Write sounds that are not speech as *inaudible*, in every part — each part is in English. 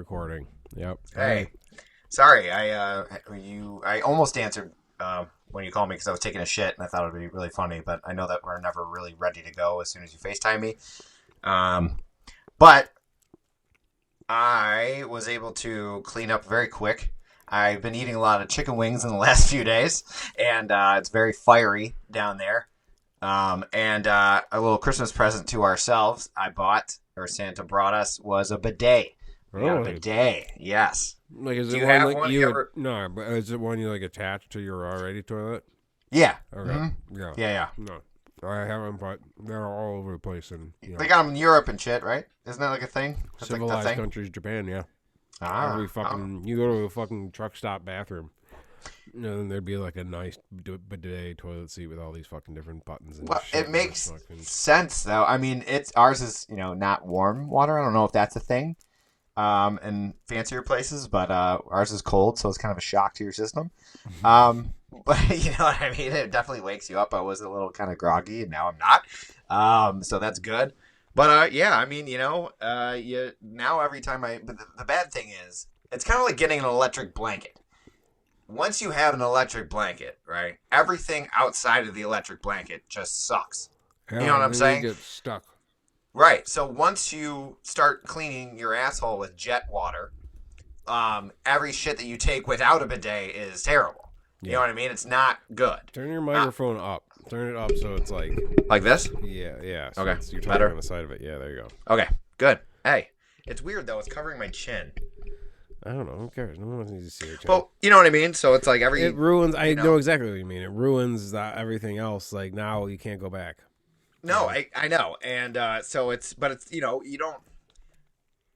recording. Yep. Hey, sorry, I uh, you, I almost answered uh, when you called me because I was taking a shit and I thought it'd be really funny, but I know that we're never really ready to go as soon as you Facetime me. Um, but I was able to clean up very quick. I've been eating a lot of chicken wings in the *laughs* last few days, and uh, it's very fiery down there. Um, and uh, a little Christmas present to ourselves I bought, or Santa brought us, was a bidet. We got a bidet, yes. Like, is Do it you one have like one? you? You ever- No, but is it one you like attach to your already toilet? Yeah. Okay. Mhm. Yeah. Yeah, yeah. No, I haven't, but they're all over the place and you know, They got them in Europe and shit, right? Isn't that like a thing? That's like the civilized thing. countries. Japan, yeah. Ah, Every oh. fucking you go to a fucking truck stop bathroom. And then there'd be like a nice d- bidet toilet seat with all these fucking different buttons and Well, shit. it and makes fucking- sense though. I mean, it's ours is you know not warm water. I don't know if that's a thing, um, in fancier places, but uh, ours is cold, so it's kind of a shock to your system. Mm-hmm. Um, *laughs* but you know what I mean. It definitely wakes you up. I was a little kind of groggy, and now I'm not. Um, so that's good. But uh, yeah, I mean, you know, uh, you now every time I. But the, the bad thing is, it's kind of like getting an electric blanket. Once you have an electric blanket, right? Everything outside of the electric blanket just sucks. Yeah, know what I'm saying? You get stuck. Right. So once you start cleaning your asshole with jet water, um, every shit that you take without a bidet is terrible. You Yeah. know what I mean? It's not good. Turn your microphone up. Turn it up so it's like Like this? yeah, yeah. So Okay, it's- you're talking better? on the side of it. Yeah, there you go. Okay. Good. Hey, it's weird though. It's covering my chin. I don't know. Who cares? No one needs to see it. Well, you know what I mean. So it's like every. it ruins. I know. know exactly what you mean. It ruins that, everything else. Like now you can't go back. No, I I know, and uh, so it's but it's you know you don't.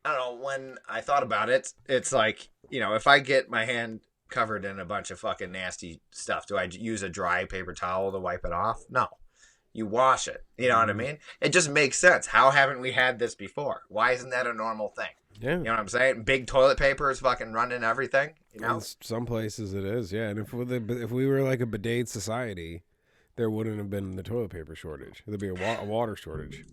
I don't know when I thought about it. It's like you know if I get my hand covered in a bunch of fucking nasty stuff, do I use a dry paper towel to wipe it off? No, you wash it. You know what I Mhm. mean? It just makes sense. How haven't we had this before? Why isn't that a normal thing? Yeah. You know what I'm saying? Big toilet paper is fucking running everything. You know? In some places it is, yeah. And if we, if we were like a bidet society, there wouldn't have been the toilet paper shortage. There'd be a, wa- a water shortage.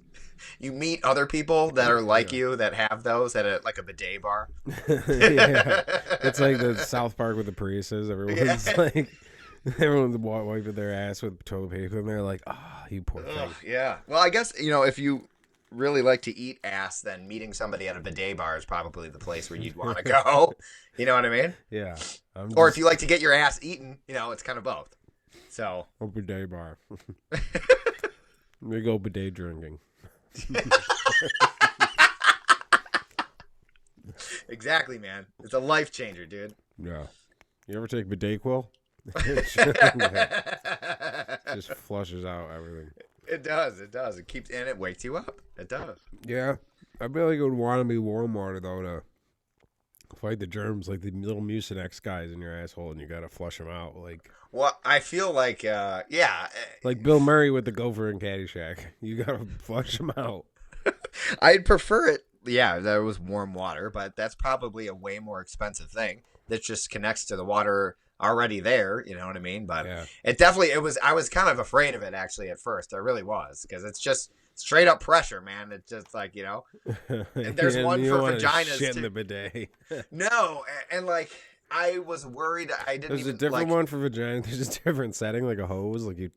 You meet other people that are like you that have those at a, like a bidet bar. *laughs* yeah, it's like the South Park with the Priuses. Everyone's Yeah. like, *laughs* everyone's wiping their ass with toilet paper, and they're like, "Ah, you poor thing." Ugh, yeah. Well, I guess you know if you really like to eat ass, then meeting somebody at a bidet bar is probably the place where you'd want to *laughs* go. You know what I mean? Yeah. I'm Or just if you like to get your ass eaten, you know, it's kind of both. So a bidet bar. *laughs* we go bidet drinking. exactly, man. It's a life changer, dude. Yeah. You ever take bidet quill? *laughs* Just flushes out everything. it does. It does. It keeps and it wakes you up. It does. Yeah, I feel like it would want to be warm water though to fight the germs, like the little Mucinex guys in your asshole, and you gotta flush them out, like Well, I feel like, uh, yeah, like Bill Murray with the gopher and Caddyshack. *laughs* You gotta flush them out. *laughs* I'd prefer it. Yeah, there was warm water, but that's probably a way more expensive thing that just connects to the water already there. You know what I mean? But Yeah, it definitely it was. I was kind of afraid of it actually at first. I really was because it's just straight up pressure, man. It's just like you know, *laughs* there's And one you for vaginas, Shit in too. the bidet. *laughs* no, a- and like I was worried. I didn't. There's a different like, one for vagina. *laughs* There's a different setting, like a hose, like you.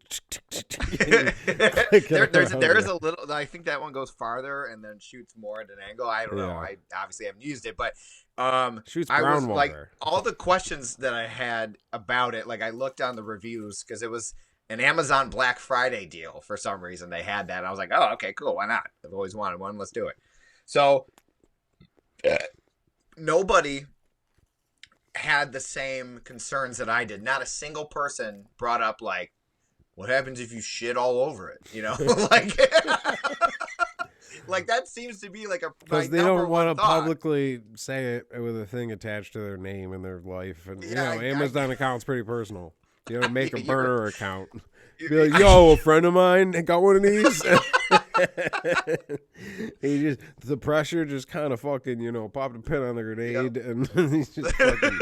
there, there's around there is a little. I think that one goes farther and then shoots more at an angle. I don't know. I obviously haven't used it, but um, Shoots I brown was like all the questions that I had about it. Like I looked on the reviews because it was an Amazon Black Friday deal for some reason. They had that. And I was like, oh, okay, cool. Why not? I've always wanted one. Let's do it. So uh, nobody had the same concerns that I did. Not a single person brought up like, what happens if you shit all over it? You know, *laughs* like. Like that seems to be like a Because they don't want to thought. publicly say it with a thing attached to their name and their life, and you know, I- Amazon account's pretty personal. You know, make a *laughs* burner account. Be like, yo, a friend of mine got one of these. *laughs* he just the pressure just kind of fucking you know popped a pin on the grenade and *laughs* he's just fucking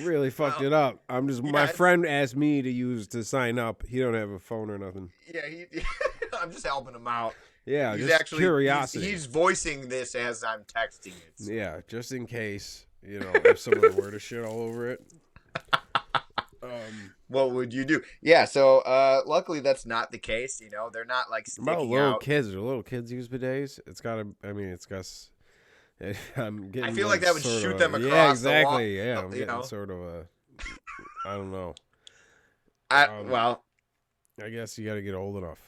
really fucked Well, it up. I'm just my friend asked me to use to sign up. He don't have a phone or nothing. Yeah, he, I'm just helping him out. Yeah, he's just actually curiosity. He's, he's voicing this as I'm texting it. Yeah, just in case you know if someone were to shit all over it. Um, What would you do? Yeah. So uh, luckily that's not the case. You know, they're not like sticking about little out. kids, do little kids use bidets? It's gotta. I mean, it's got. *laughs* I'm getting. I feel like that would shoot of them across Yeah, the exactly. wall, yeah, I'm you getting know? sort of a. I don't know. I, um, well, I guess you got to get old enough.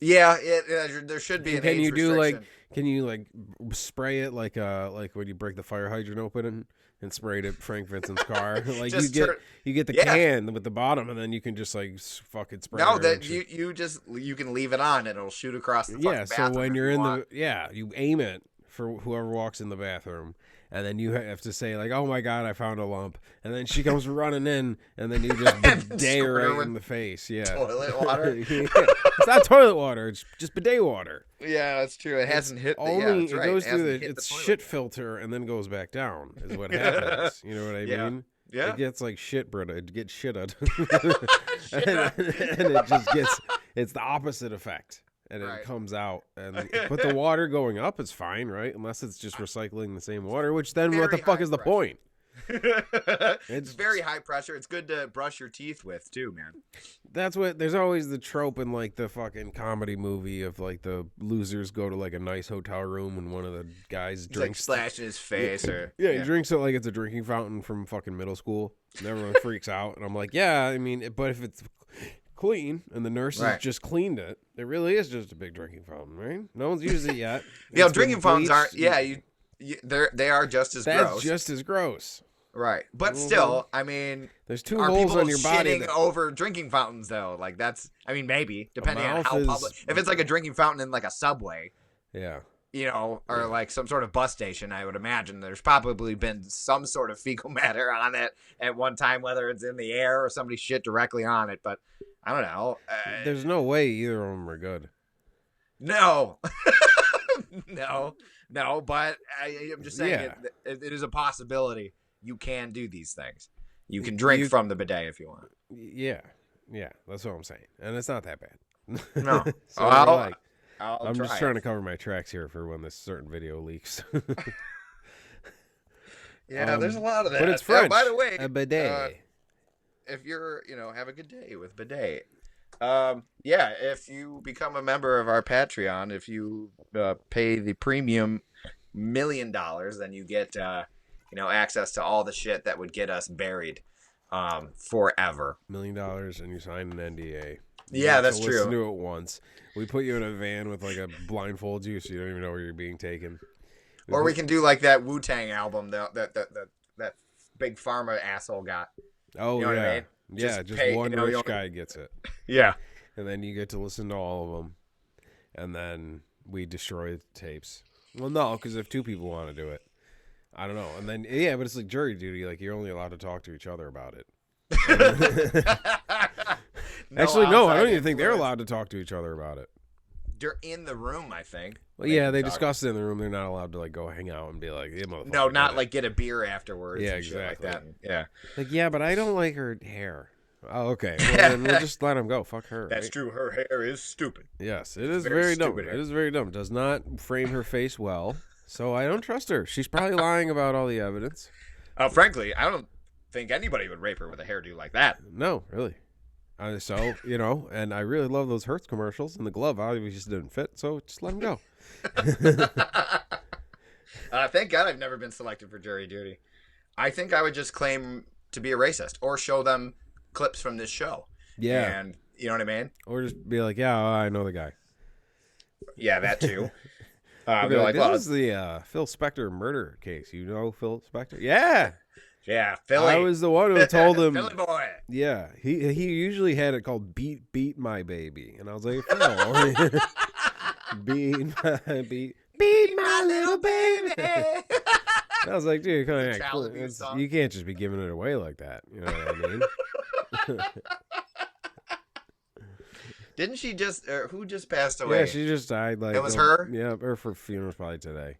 yeah, it, uh, there should be an Can you do, like. Can you like spray it like uh like when you break the fire hydrant open and, sprayed it at Frank Vincent's car? *laughs* like you get turn- you get the Yeah. can with the bottom and then you can just like fucking spray. No, that you you just you can leave it on and it'll shoot across the yeah. So when you're you in want. the yeah, you aim it for whoever walks in the bathroom. And then you have to say like, "Oh my god, I found a lump," and then she comes running in, and then you just *laughs* bidet her right in the face. Yeah, toilet *laughs* water. Yeah. It's not toilet water; it's just bidet water. Yeah, that's true. It hasn't hit the Only yeah, it right. goes it through the it's shit yet. filter and then goes back down. Is what *laughs* happens. you know what I Yeah. mean? Yeah. It gets like shit, Brita. It gets Shit. and, and it just gets it's the opposite effect, and Right. it comes out. And *laughs* but the water going up is fine, right? Unless it's just recycling the same water, which then what the fuck is the pressure. point? *laughs* it's It's- very high pressure. It's good to brush your teeth with too, man. That's what there's always the trope in like the fucking comedy movie of like the losers go to like a nice hotel room and one of the guys like drinks slashing his face or *laughs* Yeah, he drinks it like it's a drinking fountain from fucking middle school. And everyone freaks out. And I'm like, yeah, I mean, but if it's clean and the nurses Right. just cleaned it, it really is just a big drinking fountain, right? No one's used it yet. *laughs* Yeah, drinking fountains aren't. Yeah, you, you they're they are just as That's gross, just as gross. right? But Mhm. still, I mean, There's two are holes people on your body. that- over drinking fountains though? Like that's, I mean, maybe depending on how is- public. If it's like a drinking fountain in like a subway, yeah. you know, or Yeah. like some sort of bus station, I would imagine there's probably been some sort of fecal *laughs* matter on it at one time, whether it's in the air or somebody shit directly on it. But I don't know. Uh, There's no way either of them are good. no, *laughs* no, no. But I, I'm just saying Yeah. it, it, is a possibility. You can do these things. You can drink You- from the bidet if you want. Yeah. Yeah. That's what I'm saying. And it's not that bad. No. *laughs* so we're like, I'll I'm try just it. trying to cover my tracks here for when this certain video leaks. *laughs* Yeah, there's a um, lot of that. but it's Uh, French. by the way, a bidet. uh, if you're, you know, have a good day with bidet. Um, yeah, if you become a member of our Patreon, if you uh, pay the premium million dollars, then you get, uh, you know, access to all the shit that would get us buried um, forever. million dollars and you sign an NDA. You Yeah, that's to Listen true. to it once. We put you in a van with like a blindfold you, so you don't even know where you're being taken. Or we can do like that Wu Tang album that that that that, that big pharma asshole got. Oh you know what I yeah, mean? yeah. Just Just pay- one you know, rich guy gets it, *laughs* Yeah. and then you get to listen to all of them, and then we destroy the tapes. Well, no, because if two people want to do it, I don't know. And then yeah, but it's like jury duty. Like you're only allowed to talk to each other about it. *laughs* *laughs* Actually, no, I don't even think they're allowed to talk to each other about it. They're in the room, I think. Well, yeah, they talk. discussed it in the room. They're not allowed to like go hang out and be like, motherfucker, No, not it." like get a beer afterwards. Yeah, and shit like exactly. that. Yeah, Like, yeah, but I don't like her hair. Oh, okay. *laughs* Well, then we'll just let him go. Fuck her. that's right? true. Her hair is stupid. Yes, it is Very very, dumb. stupid It hair. is very dumb. Does not frame her face well. So I don't trust her. She's probably lying about all the evidence. Uh, frankly, I don't think anybody would rape her with a hairdo like that. No, really. Uh, so you know, and I really love those Hertz commercials, and the glove obviously just didn't fit. So just let him go. *laughs* uh, thank God I've never been selected for jury duty. I think I would just claim to be a racist or show them clips from this show. Yeah, And you know what I mean? or just be like, yeah, I know the guy. Yeah, that too. *laughs* Uh, I'd I'd be be like, like, this well, is the uh, Phil Spector murder case. You know Phil Spector? Yeah, yeah, Philly. I was the one who told *laughs* him. Philly boy. Yeah, he he usually had it called "Beat Beat My Baby," and I was like, Phil, *laughs* *laughs* beat my beat beat my little baby. I was like, dude, come on, cool. Chalabi It's- song. you can't just be giving it away like that. You know what I mean? Didn't she just? Uh, who just passed away? yeah, she just died. Like It was her? Yeah, her for funeral's probably today.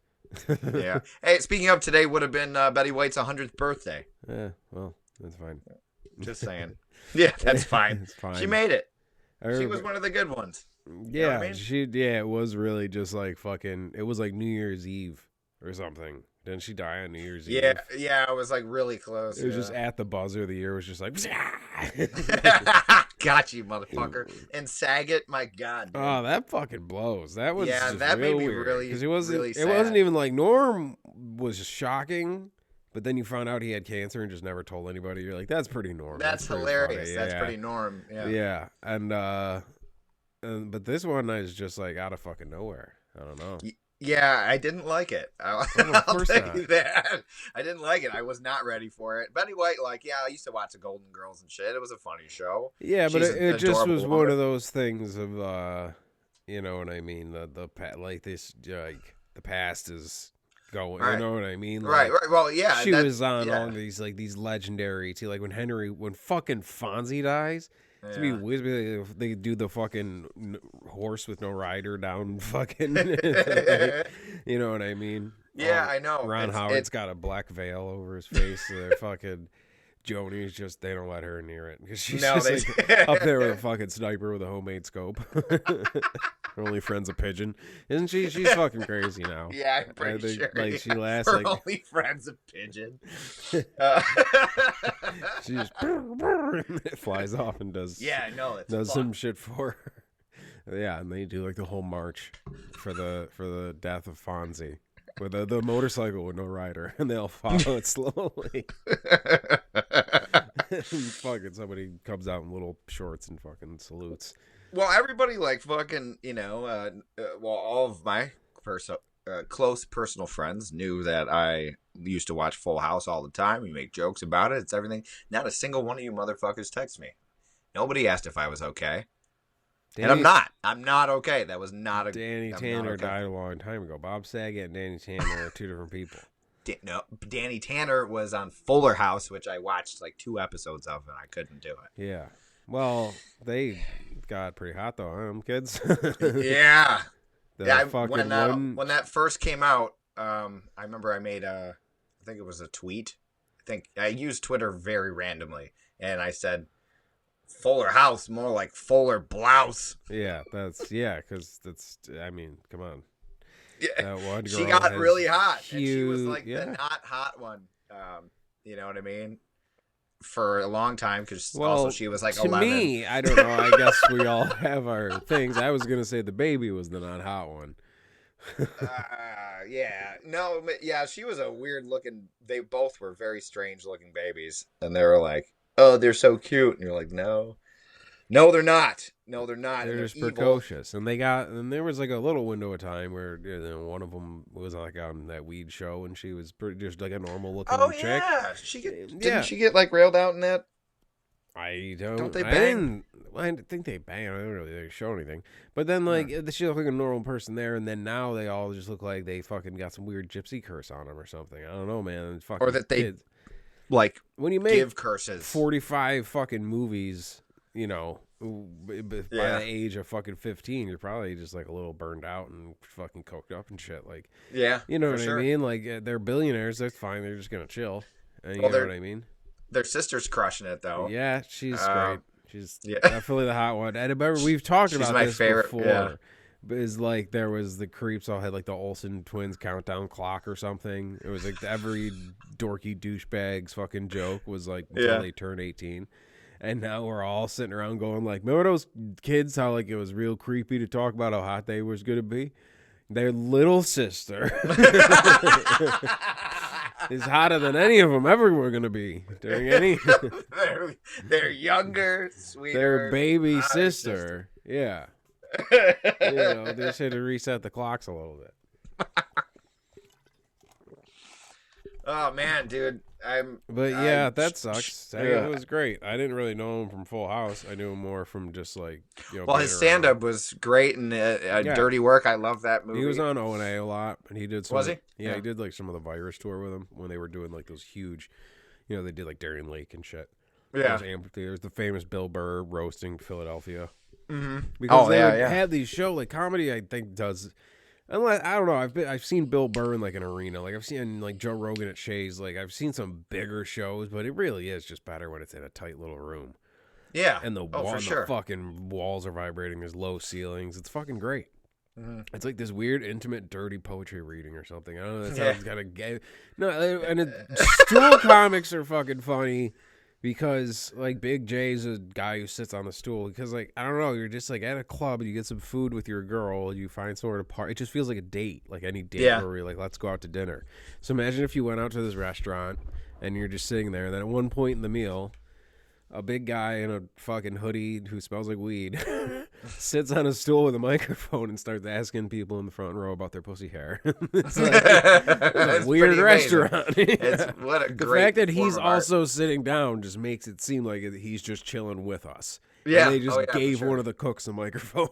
Yeah. *laughs* Hey, speaking of today, would have been uh, Betty White's 100th birthday. Yeah, well, that's fine. Just *laughs* saying. yeah, that's *laughs* fine. it's fine. She made it. She was one of the good ones. Yeah, I mean? she yeah, it was really just like fucking. It was like New Year's Eve or something. Didn't she die on New Year's Yeah, Eve? yeah, Yeah. I was like really close. It was just at the buzzer. Of the year it was just like. Got you, motherfucker. And Saget, my god. dude. Oh, that fucking blows. That was Yeah, that made me weird. really, because it wasn't. really it wasn't even like Norm was shocking, but then you found out he had cancer and just never told anybody. You're like, that's pretty normal. That's, pretty hilarious. funny. That's Yeah. pretty norm. Yeah. Yeah, and uh, and, but this one is just like out of fucking nowhere. I don't know. Yeah, I didn't like it. *laughs* I'll, Oh, of course tell not. you that. I didn't like it. I was not ready for it. Betty White, like, yeah, I used to watch the Golden Girls and shit. It was a funny show. Yeah, but it, it just was one of those things of uh, you know what I mean. The the like this like the past is going. Right. You know what I mean? right, right. Well, yeah. she that- was on yeah. all these like these legendary too. Like when Henry, when fucking Fonzie dies, yeah. be weird. Gonna be like if They do the fucking horse with no rider down *laughs* fucking. *laughs* like, you know what I mean? Yeah, All- I know. Ron It's- Howard's it's- got a black veil over his face. so they're *laughs* fucking. Joni's just they don't let her near it because *laughs* she's no, just they like *laughs* up there with a fucking sniper with a homemade scope. Her *laughs* only friend's a pigeon, isn't she? She's fucking crazy now. Yeah, I'm pretty think, sure. like she yeah. lasts Her like only friend's a pigeon. Uh, she just flies off and does yeah, no, it's does fun. some shit for her. Yeah, and they do like the whole march for the for the death of Fonzie with the, the motorcycle with no rider, and they'll follow it slowly. *laughs* *laughs* fucking somebody comes out in little shorts and fucking salutes. well, everybody like fucking, you know, uh, uh, well, all of my uh, close personal friends knew that I used to watch Full House all the time. We make jokes about it. It's everything. Not a single one of you motherfuckers text me. Nobody asked if I was okay, and I'm Danny- not. I'm not okay. That was not a. Danny I'm Tanner okay. died a long time ago. Bob Saget and Danny Tanner are two different people. *laughs* Da- no, Danny Tanner was on Fuller House, which I watched like two episodes of, and I couldn't do it. Yeah. Well, they got pretty hot though, huh, kids. *laughs* *laughs* yeah, The yeah. I, when that one- when that first came out, um, I remember I made a, I think it was a tweet. I think I used Twitter very randomly, and I said, "Fuller House, more like Fuller Blouse." Yeah, that's yeah, because that's. I mean, come on. Yeah, she got really hot, and she was like yeah. the not hot one. Um, you know what I mean? For a long time, because Well, also she was like to eleven. me, I don't know. I guess we all *laughs* have our things. I was gonna say the baby was the not hot one. uh, yeah, no, yeah, she was a weird looking. They both were very strange looking babies, and they were like, "Oh, they're so cute," and you're like, "No, no, they're not. No, they're not. and They're just evil." precocious, and they got. And there was like a little window of time where you know, one of them was like on that weed show, and she was pretty just like a normal looking Oh chick. yeah, she get, didn't Yeah. she get like railed out in that? I don't. Don't they bang? didn't- I think they bang. I don't really show anything. But then, like, she looked like a normal person there, and then now they all just look like they fucking got some weird gypsy curse on them or something. I don't know, man. Fucking or that they kids. Like when you make give curses. forty-five fucking movies, you know, by Yeah. the age of fucking fifteen, you're probably just like a little burned out and fucking coked up and shit. Like, yeah, you know what sure. I mean? Like, uh, they're billionaires. That's fine. They're just gonna chill. And you Well, know what I mean? Their sister's crushing it though. Yeah, she's Um, great. She's yeah. definitely the hot one. And remember, we've talked about my this favorite, before. yeah. Is like there was the creeps all had like the Olsen twins countdown clock or something. It was like every dorky douchebag's fucking joke was like until Yeah. they turn eighteen. And now we're all sitting around going like, remember those kids? How like it was real creepy to talk about how hot they was gonna be. Their little sister *laughs* is hotter than any of them ever were gonna be during any. *laughs* they're, they're younger, sweeter. their baby hotter sister. Yeah. You know, they should have reset the clocks a little bit. *laughs* oh man, dude, I'm. But yeah, that sucks. Yeah. was great. I didn't really know him from Full House. I knew him more from just like you know. Well, his stand up was great and uh, uh, Yeah. dirty work. I love that movie. He was on O and A a lot, and he did. Some Was of- he? Yeah, Yeah. he did like some of the virus tour with him when they were doing like those huge, you know, they did like Darien Lake and shit. Yeah. Amphitheaters. The famous Bill Burr roasting Philadelphia. Hmm because Oh, they yeah, would yeah. have these show like comedy. I think does. Unless I don't know, I've been I've seen Bill Burr in like an arena, like I've seen like Joe Rogan at Shea's, like I've seen some bigger shows, but it really is just better when it's in a tight little room. Yeah. and the, Oh, wall, for the fucking walls are vibrating. There's low ceilings. It's fucking great. Mhm. It's like this weird, intimate, dirty poetry reading or something. I don't know. That Yeah. sounds kind of gay. No, and it, *laughs* stool comics are fucking funny because like Big Jay's a guy who sits on the stool. Because like I don't know, you're just like at a club, and you get some food with your girl, you find somewhere to party. It just feels like a date, like any date Yeah. where we're like, let's go out to dinner. So imagine if you went out to this restaurant and you're just sitting there, and then at one point in the meal. A big guy in a fucking hoodie who smells like weed *laughs* sits on a stool with a microphone and starts asking people in the front row about their pussy hair. *laughs* it's like, it's a *laughs* weird restaurant. It's what a the great fact that he's art. also sitting down just makes it seem like he's just chilling with us. yeah. And they just oh, yeah, gave sure. one of the cooks a microphone.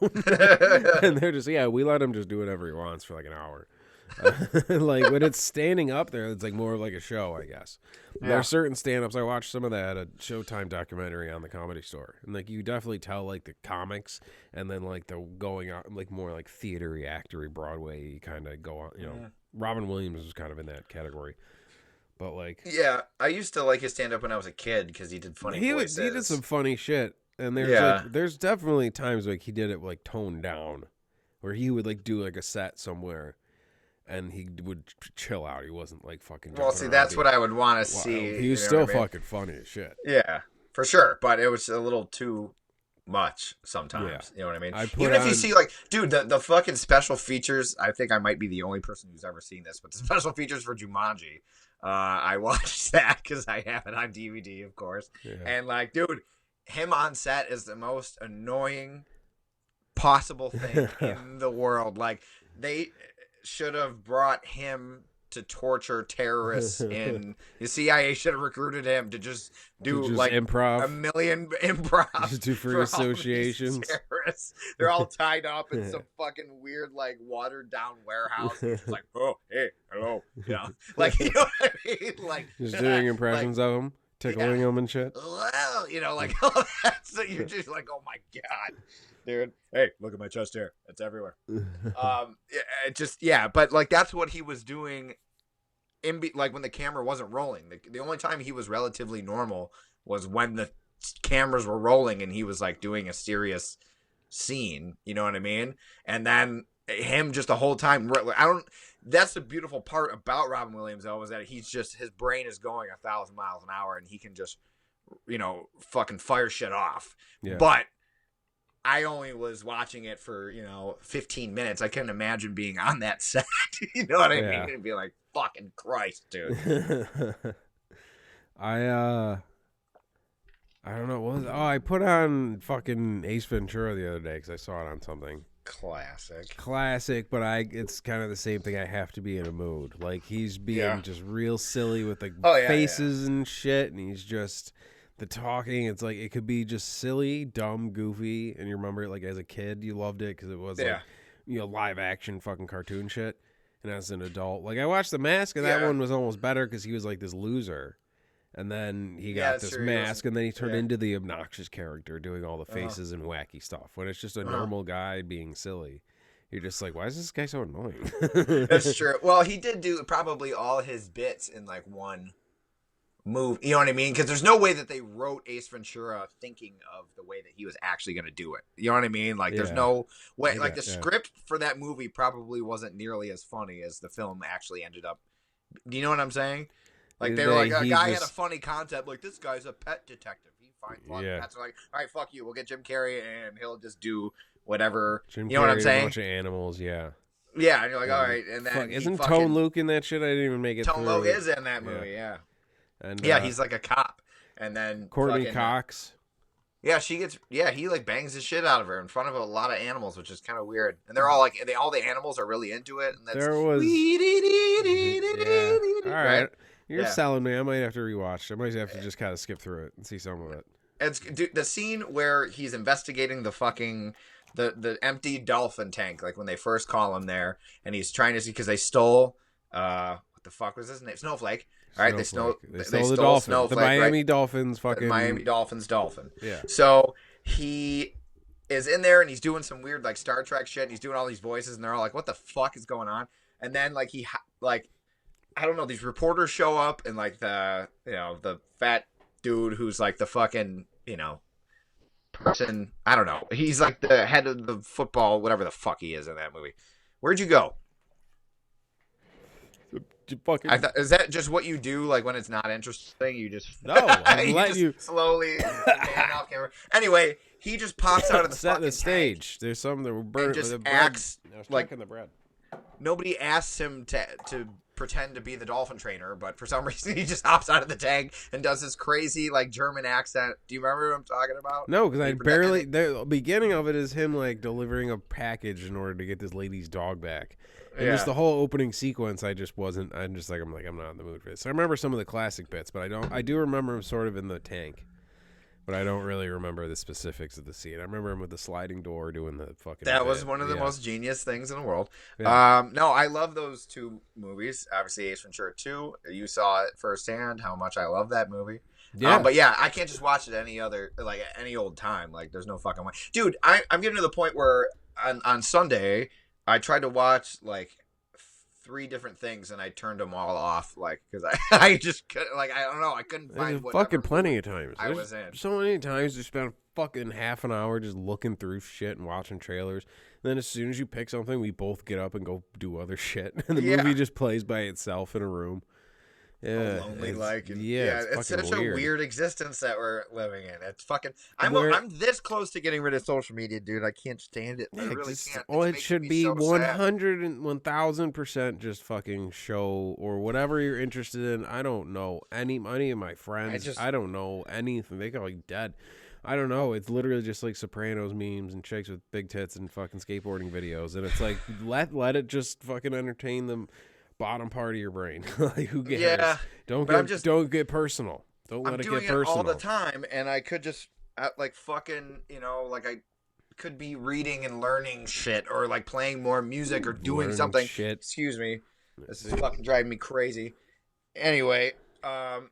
and they're just, yeah, we let him just do whatever he wants for like an hour. *laughs* like when it's standing up there, it's like more of like a show, I guess. There are certain stand-ups. I watched some of that a Showtime documentary on the Comedy Store, and like you definitely tell like the comics, and then like the going on like more like theatery, actory, Broadway kind of go on. You know, Yeah. Robin Williams was kind of in that category, but like Yeah, I used to like his stand up when I was a kid because he did funny he would, voices. he did some funny shit, and there's Yeah. like there's definitely times like he did it like toned down, where he would like do like a set somewhere, and he would chill out. He wasn't like fucking. Well, see, that's what I would want to see. He was still I mean? fucking funny as shit. Yeah, for sure. But it was a little too much sometimes. Yeah. You know what I mean? I Even if you see like, dude, the, the fucking special features. I think I might be the only person who's ever seen this, but the *laughs* special features for Jumanji. Uh, I *laughs* watched that because I have it on DVD, of course. Yeah. And like, dude, him on set is the most annoying possible thing *laughs* in the world. Like, they should have brought him to torture terrorists *laughs* in the CIA should have recruited him to just do To just like improv. a million *laughs* improv Just do free associations. *laughs* terrorists. They're all tied up in some fucking weird, like watered down warehouse. It's like, oh, hey, hello, Yeah. like you know what I mean? Like Just doing impressions of him, tickling him and shit. well, you know, like all that. So you're just like, oh my god, dude. Hey, look at my chest hair. It's everywhere. *laughs* Um, it just yeah, but like that's what he was doing. In be- like when the camera wasn't rolling, the, the only time he was relatively normal was when the cameras were rolling and he was like doing a serious scene. You know what I mean? And then him just the whole time. I don't. That's the beautiful part about Robin Williams though, is that he's just his brain is going a thousand miles an hour and he can just, you know, fucking fire shit off. Yeah. But I only was watching it for you know 15 minutes. I couldn't imagine being on that *laughs* set. *laughs* you know what I Yeah. mean? And be like, fucking Christ, dude. *laughs* I uh I don't know what was oh I put on fucking Ace Ventura the other day because I saw it on something Classic. classic, but I it's kind of the same thing. I have to be in a mood. Like he's being Yeah. just real silly with like Oh, yeah, faces and shit, and he's just the talking. It's like it could be just silly, dumb, goofy, and you remember it like as a kid you loved it because it was Yeah. like you know live action fucking cartoon shit. And as an adult, like I watched The Mask, and that one was almost better because he was like this loser. And then he got that's this true, mask, and then he turned yeah. into the obnoxious character doing all the Uh-huh. faces and wacky stuff. When it's just a Uh-huh. normal guy being silly, you're just like, why is this guy so annoying? That's *laughs* true. Well, he did do probably all his bits in like one move. You know what I mean? Because there's no way that they wrote Ace Ventura thinking of the way that he was actually going to do it. You know what I mean? Like, there's no way. I Like, the yeah. script for that movie probably wasn't nearly as funny as the film actually ended up. Do you know what I'm saying? Like, they were like, a guy had a funny concept. Like, this guy's a pet detective. He finds lots Yeah. pets. Like, all right, fuck you. We'll get Jim Carrey and he'll just do whatever. Jim You know what I'm saying? A bunch of animals, yeah. Yeah, and you're like, Yeah. all right. And then Fuck, isn't fucking, Tone Loc in that shit? I didn't even make it Tone it. is in that Yeah. movie, yeah. And Yeah, uh, he's like a cop. And then Courteney fucking- Cox. Yeah, she gets yeah, he like bangs the shit out of her in front of a lot of animals, which is kind of weird. And they're all like they all the animals are really into it and that's There was. yeah. All right. You're Yeah. selling me. I might have to rewatch. I might have to just kind of skip through it and see some of it. It's dude, the scene where he's investigating the fucking the the empty dolphin tank like when they first call him there and he's trying to see cuz they stole uh what the fuck was his name? Snowflake. All right, they stole Snowflake. They they stole the stole dolphin. The Snowflake, right? Miami Dolphins fucking. Miami Dolphins dolphin. Yeah. So he is in there and he's doing some weird like Star Trek shit. And he's doing all these voices and they're all like, "What the fuck is going on?" And then like he like I don't know. These reporters show up and like the you know the fat dude who's like the fucking you know person. I don't know. He's like the head of the football, whatever the fuck he is in that movie. Where'd you go? You fucking I thought, is that just what you do? Like when it's not interesting, you just No, I'm *laughs* you letting just you- slowly *laughs* off camera. Anyway, he just pops out of the set fucking the tank. stage. There's some that were burnt. just the bread- acts I like- checking the bread. Nobody asks him to to pretend to be the dolphin trainer, but for some *laughs* reason he just hops out of the tank and does this crazy like German accent. Do you remember what I'm talking about? No, because I barely. The beginning of it is him like delivering a package in order to get this lady's dog back. And just the whole opening sequence, I just wasn't. I'm just like, I'm like, I'm not in the mood for this. I remember some of the classic bits, but I don't. I do remember him sort of in the tank, but I don't really remember the specifics of the scene. I remember him with the sliding door doing the fucking. That was one of the Yeah. most genius things in the world. Yeah. Um, no, I love those two movies. Obviously, Ace Ventura 2. You saw it firsthand how much I love that movie. Yeah, Um, but yeah, I can't just watch it any other like any old time. Like there's no fucking way, dude. I, I'm getting to the point where on on Sunday I tried to watch like three different things and I turned them all off. Like because I *laughs* I just couldn't like I don't know I couldn't find fucking plenty of times. I There's was in. so many times you spend fucking half an hour just looking through shit and watching trailers. And then as soon as you pick something, we both get up and go do other *laughs* shit, and the Yeah. movie just plays by itself in a room. Yeah, lonely it's- like and, yeah, yeah, it's, it's, such weird. a weird existence that we're living in. It's fucking. I'm Where- I'm this close to getting rid of social media, dude. I can't stand it. I really just- can't. It's it should be so one sad. hundred and one thousand percent just fucking show or whatever you're interested in. I don't know any any of my friends. I, just- don't know anything. They go like dead. I don't know. It's literally just like Sopranos memes and chicks with big tits and fucking skateboarding videos, and it's like *laughs* let let it just fucking entertain the bottom part of your brain. *laughs* like who cares? Yeah, don't get just- don't get personal. Don't let I'm it doing get it personal. all the time, and I could just uh, like fucking, you know, like I could be reading and learning shit, or like playing more music, or doing something. shit. Excuse me, this is fucking driving me crazy. Anyway, um,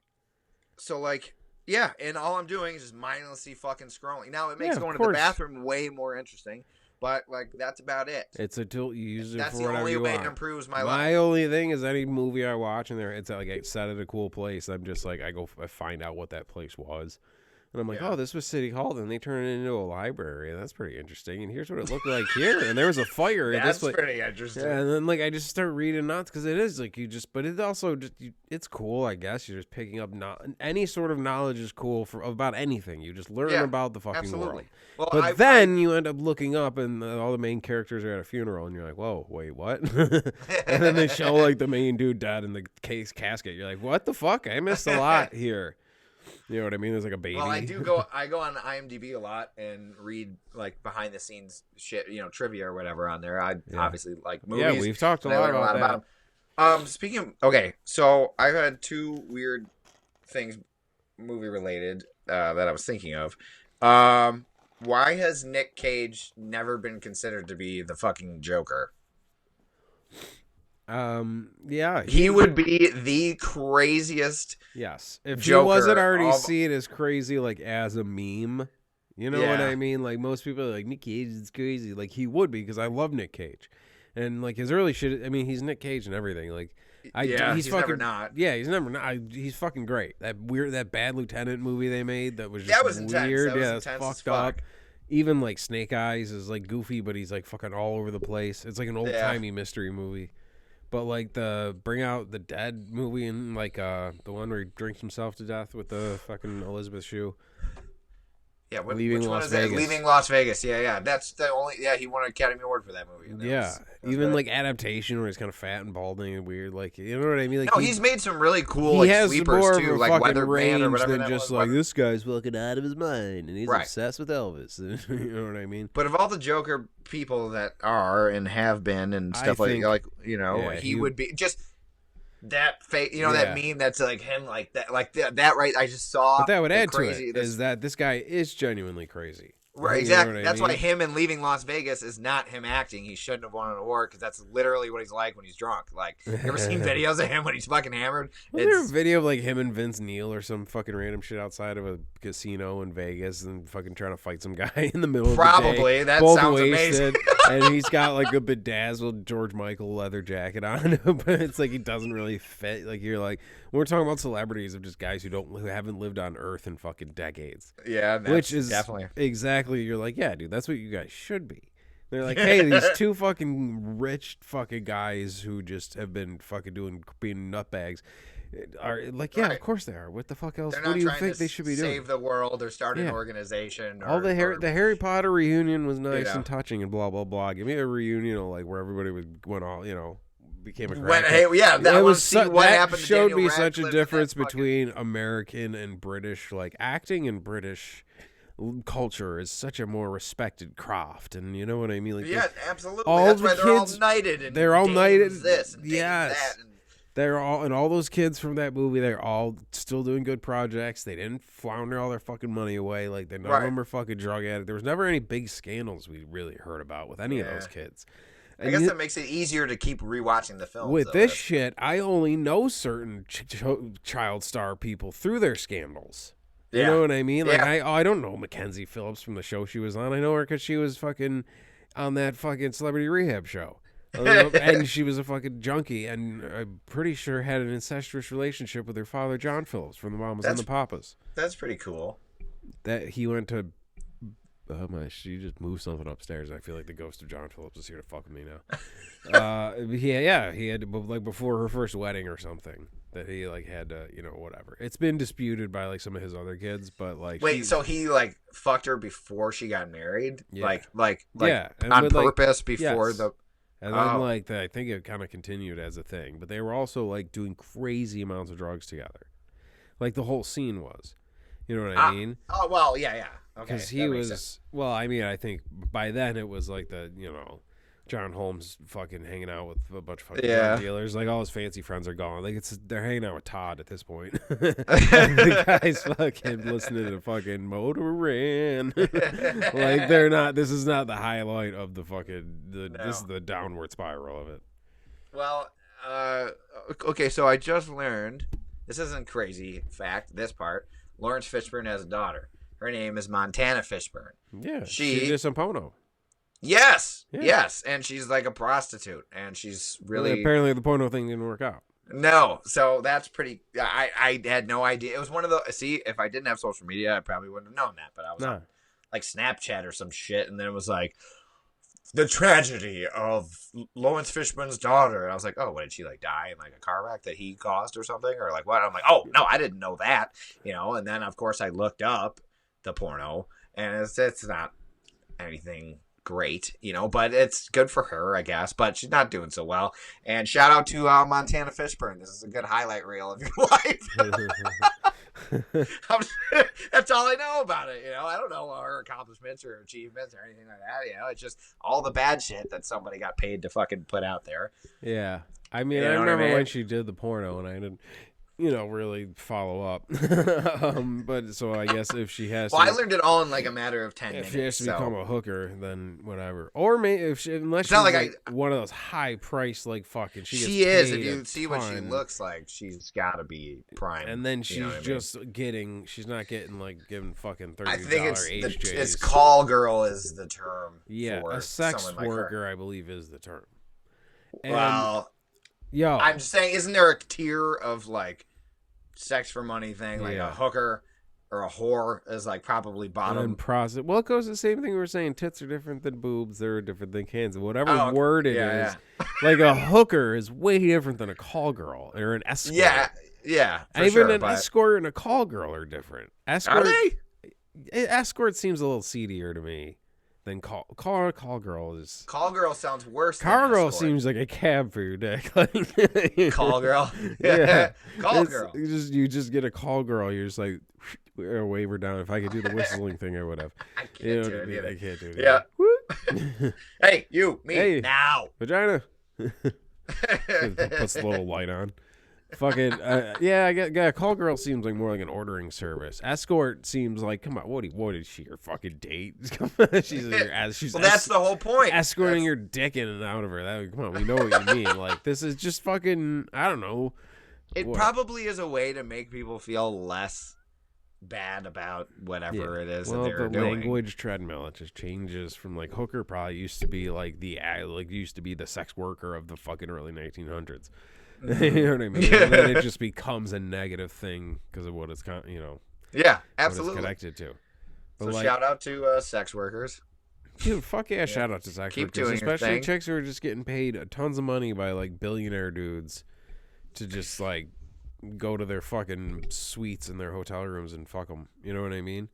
so like, yeah, and all I'm doing is just mindlessly fucking scrolling. Now it makes Yeah, going to the bathroom way more interesting, but like that's about it. It's a tool you use it That's for the only way it improves my, My, life. My only thing is any movie I watch and there it's like I set at a cool place. I'm just like I go I find out what that place was, and I'm like, Yeah. oh, this was City Hall. Then they turn it into a library. And that's pretty interesting. And here's what it looked like here. And there was a fire. *laughs* at That's this pretty interesting. Yeah, and then like I just start reading nuts because it is like you just, but it also just you, it's cool. I guess you're just picking up not any sort of knowledge is cool for about anything. You just learn Yeah, about the fucking Absolutely. world. Well, But I, then you end up looking up, and uh, all the main characters are at a funeral, and you're like, "Whoa, wait, what?" *laughs* and then they show like the main dude dead in the case casket. You're like, "What the fuck? I missed a *laughs* lot here." You know what I mean? There's like a baby. Well, I do go. *laughs* I go on IMDb a lot and read like behind the scenes shit, you know, trivia or whatever on there. I Yeah. obviously like movies. yeah, we've talked a and I lot learn about that. 'em. Um, speaking of, okay, so I've had two weird things, movie related, uh, that I was thinking of. Um, why has Nick Cage never been considered to be the fucking Joker? Um, yeah, He would be the craziest. yes. If Joker he wasn't already of- seen as crazy, like as a meme, you know what I mean? Like most people are like Nick Cage is crazy. Like he would be because I love Nick Cage, and like his early shit. I mean, he's Nick Cage and everything. Like I, yeah, he's, he's, fucking never not. Yeah, he's never not. I, he's fucking great. That weird, that bad lieutenant movie they made that was just That was intense. weird. That yeah, it's intense as fucked fuck. up. Even like Snake Eyes is like goofy, but he's like fucking all over the place. It's like an old timey mystery movie. But like the Bring Out the Dead movie and like uh the one where he drinks himself to death with the fucking Elizabeth Shue. Yeah, what, Leaving Las? Vegas. Leaving Las Vegas. Yeah, yeah. That's the only. Yeah, he won an Academy Award for that movie. that yeah, was- that even bad. like adaptation where he's kind of fat and balding and weird. Like you know what I mean? Like no, he- he's made some really cool he like has sleepers more too, of a like fucking Weather range Man or whatever than just was. like this guy's fucking out of his mind and he's Right. obsessed with Elvis. *laughs* you know what I mean? But of all the Joker people that are and have been and I stuff like think- like you know, yeah, he, he- would be just that face, You know that meme that's like him, like that, like that. that right. I just saw. But that would add crazy, to it this- is that this guy is genuinely crazy. Right, You know exactly. I that's why him and leaving Las Vegas is not him acting. He shouldn't have won an award because that's literally what he's like when he's drunk. Like, you ever seen *laughs* videos of him when he's fucking hammered? Was there a video of like him and Vince Neil or some fucking random shit outside of a casino in Vegas and fucking trying to fight some guy *laughs* in the middle of the day? probably that sounds wasted, amazing. and *laughs* he's got like a bedazzled George Michael leather jacket on, but it's like he doesn't really fit. Like you're like when we're talking about celebrities of just guys who don't who haven't lived on Earth in fucking decades, yeah, that's which is definitely exactly you're like yeah, dude, that's what you guys should be. They're like, *laughs* hey, these two fucking rich fucking guys who just have been fucking doing being nutbags eh, are like, yeah, Right. of course they are. What the fuck else? What do you think they should be save doing? the world or start an organization. Or, All the Harry or- the Harry Potter reunion was nice know. and touching and blah blah blah. Give me a reunion of, like where everybody would went all you know became a when, hey, yeah, that it was su- what that happened to showed Daniel me such a Radcliffe and that difference fucking- between American and British like acting and British culture is such a more respected craft and you know what I mean like Yeah, absolutely. all That's the why they're all kids- knighted. And they're all knighted- This and yes. that. And, they're all and all those kids from that movie they're all still doing good projects they didn't flounder all their fucking money away like they none Right. of them are fucking drug addicts there was never any big scandals we really heard about with any of those kids I guess you- that makes it easier to keep rewatching the film. with this shit i only know certain ch- ch- child star people through their scandals you Yeah. know what i mean like Yeah. i oh, i don't know mackenzie phillips from the show she was on i know her because she was fucking on that fucking celebrity rehab show *laughs* and she was a fucking junkie, and I'm pretty sure had an incestuous relationship with her father, John Phillips, from the Mamas and the Papas. That's pretty cool. That he went to. She just moved something upstairs. I feel like the ghost of John Phillips is here to fuck me now. *laughs* uh, yeah, yeah, he had like before her first wedding or something that he like had to, you know, whatever. It's been disputed by like some of his other kids, but like, Wait, he- so he like fucked her before she got married? Yeah. Like, like, like yeah, and on with, like, purpose before yes. the. And then Oh. like the, I think it kind of continued as a thing, but they were also like doing crazy amounts of drugs together, like the whole scene was. You know what I Ah, mean? Oh well, yeah, yeah. Okay, Because that he was sense. well. I mean, I think by then it was like the you know. John Holmes fucking hanging out with a bunch of fucking Yeah. drug dealers. Like all his fancy friends are gone. Like it's they're hanging out with Todd at this point. *laughs* *laughs* the guy's fucking listening to fucking Motorin. *laughs* like they're not. This is not the highlight of the fucking. The, This is the downward spiral of it. Well, uh, okay, so I just learned. This isn't crazy fact. This part. Laurence Fishburne has a daughter. Her name is Montana Fishburne. Yeah, She- she did some porno. Yes, Yeah. yes, and she's like a prostitute, and she's really apparently the porno thing didn't work out. no. So that's pretty. I I had no idea. It was one of the. See, if I didn't have social media, I probably wouldn't have known that. But I was on like Snapchat or some shit, and then it was like the tragedy of Laurence Fishburne's daughter. And I was like, oh, what did she like die in like a car wreck that he caused or something, or like what? I'm like, oh no, I didn't know that, you know. And then of course I looked up the porno, and it's it's not anything great, you know, but it's good for her, I guess. But she's not doing so well. And shout out to uh, Montana Fishburne. This is a good highlight reel of your *laughs* life. *laughs* *laughs* That's all I know about it. You know, I don't know her accomplishments or achievements or anything like that. You know, it's just all the bad shit that somebody got paid to fucking put out there. yeah, I mean, You I know I remember mean? when she did the porno, and I didn't, you know, really follow up. *laughs* um, but so I guess if she has, Well, to, I learned it all in like a matter of ten if minutes. she has to so- become a hooker, then whatever. Or may if she, unless she's not like like, one of those high price like fucking. She, she, is. If you see what she looks like, she's got to be prime. And then You she's know what I mean? just getting. She's not getting like given fucking thirty I think it's HJs. the, it's call girl is the term. yeah, for a sex someone like worker, I believe, is the term. And, Well, yo, I'm just saying, isn't there a tier of like sex for money thing, like Yeah. a hooker or a whore is like probably and bottom? process. Well, it goes the same thing we were saying. Tits are different than boobs. They're different than cans. Whatever Oh, word it is, Yeah, *laughs* like a hooker is way different than a call girl or an escort. Yeah, yeah. For even sure, an but- escort and a call girl are different. Are Escort, they? eh, escort seems a little seedier to me than call call call girl is. Call girl sounds worse. than Car girl seems like a cab for your dick. *laughs* Like, Call girl. *laughs* *laughs* Yeah. Call It's- girl. You just you just get a call girl. You're just like or wave her down. If I could do the whistling thing, I would have. I can't You know do I it mean? either. I can't do it. Yeah. Hey, you, me, Hey. now. Vagina puts a little light on. Fucking uh, yeah, I yeah, call girl seems like more like an ordering service. Escort seems like come on, what? What is she? Your fucking date? *laughs* she's your *laughs* as she's well, that's es- the whole point. escorting That's- your dick in and out of her. That come on, we know what you mean. *laughs* Like this is just fucking. I don't know. It what? probably is a way to make people feel less bad about whatever it is well, that they're the doing. language treadmill it just changes from like hooker probably used to be like the like used to be the sex worker of the fucking early 1900s. *laughs* you know what I mean? And then it just becomes a negative thing because of what it's con- you know Yeah, absolutely. connected to. But So like, shout out to uh, sex workers. dude, fuck yeah, shout out to sex Keep workers, doing your especially chicks who are just getting paid tons of money by like billionaire dudes to just like go to their fucking suites in their hotel rooms and fuck them. You know what I mean?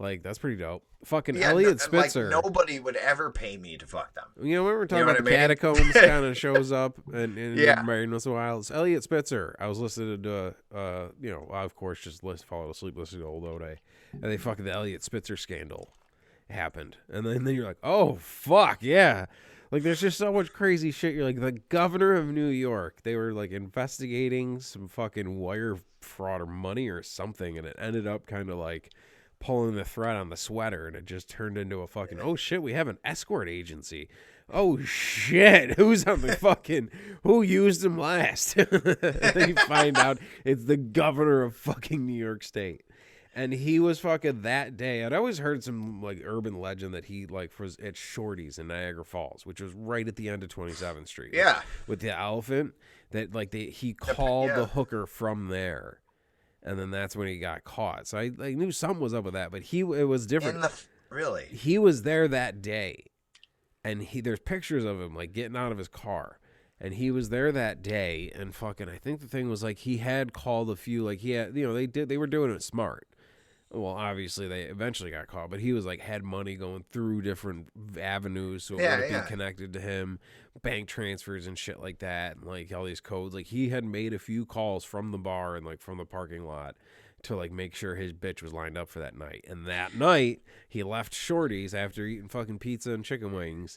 Like that's pretty dope. Fucking Yeah, Eliot no- Spitzer. Like nobody would ever pay me to fuck them. You know, when we were talking know about the I mean? catacombs *laughs* kind of shows up and, and Yeah. married once in a while. It's Eliot Spitzer. I was listening to, uh, you know, I, of course, just list, fall asleep listening to old Ode. And they fucking, the Eliot Spitzer scandal happened. And then, then you're like, oh, fuck, yeah. Like, there's just so much crazy shit. You're like, the governor of New York, they were like investigating some fucking wire fraud or money or something. And it ended up kind of like, pulling the thread on the sweater and it just turned into a fucking oh shit we have an escort agency. Oh shit *laughs* who's on the fucking who used him last? *laughs* You find out it's the governor of fucking new york state. And he was fucking that day i'd always heard some like urban legend that he like was at shorty's in niagara falls which was right at the end of 27th street. Yeah. with the elephant that like they he called yeah. the hooker from there and then that's when he got caught. So i, I knew something was up with that but he it was different. In the really. he was there that day and he there's pictures of him like getting out of his car and he was there that day and fucking i think the thing was like he had called a few like he had you know they did they were doing it smart well obviously they eventually got caught but he was like had money going through different avenues so it Yeah, would yeah. been connected to him bank transfers and shit like that and like all these codes like he had made a few calls from the bar and like from the parking lot to like make sure his bitch was lined up for that night. And that night, he left Shorty's after eating fucking pizza and chicken wings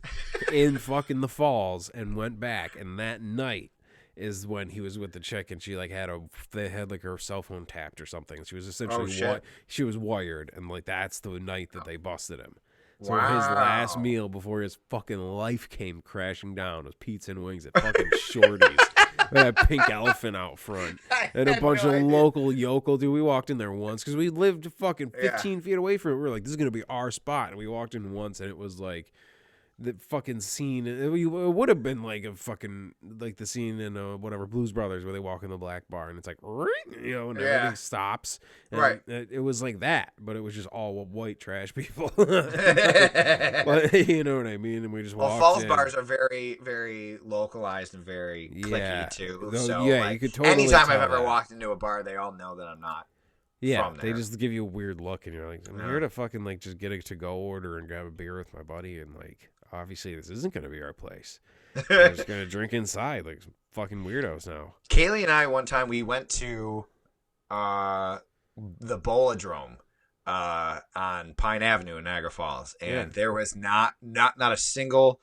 in fucking the falls and went back. And that night is when he was with the chick and she like had a they had like her cell phone tapped or something. She was essentially oh, shit. wi- she was wired and like that's the night that they busted him. So his last meal before his fucking life came crashing down was pizza and wings at fucking Shorty's. *laughs* With that pink elephant out front *laughs* and a bunch no of idea. local yokel dude. We walked in there once because we lived fucking Yeah. 15 feet away from it. We were like, this is gonna be our spot, and we walked in once, and it was like the fucking scene. It, would have been like a fucking like the scene in uh, whatever Blues Brothers where they walk in the black bar and it's like you know and Yeah. everything stops. And Right. It, it was like that, but it was just all white trash people. well, *laughs* *laughs* but *laughs* you know what I mean? And we just walked falls in. bars are very, very localized and very clicky too. Though, so yeah, like, you could totally anytime I've ever that. walked into a bar, they all know that I'm not. Yeah, they just give you a weird look, and you're like, I'm Yeah. here to fucking like just get a to go order and grab a beer with my buddy, and like, obviously this isn't gonna be our place. We're just gonna *laughs* drink inside like fucking weirdos now. Kaylee and I one time we went to uh the Bolodrome uh on Pine Avenue in Niagara Falls and Yeah. there was not not not a single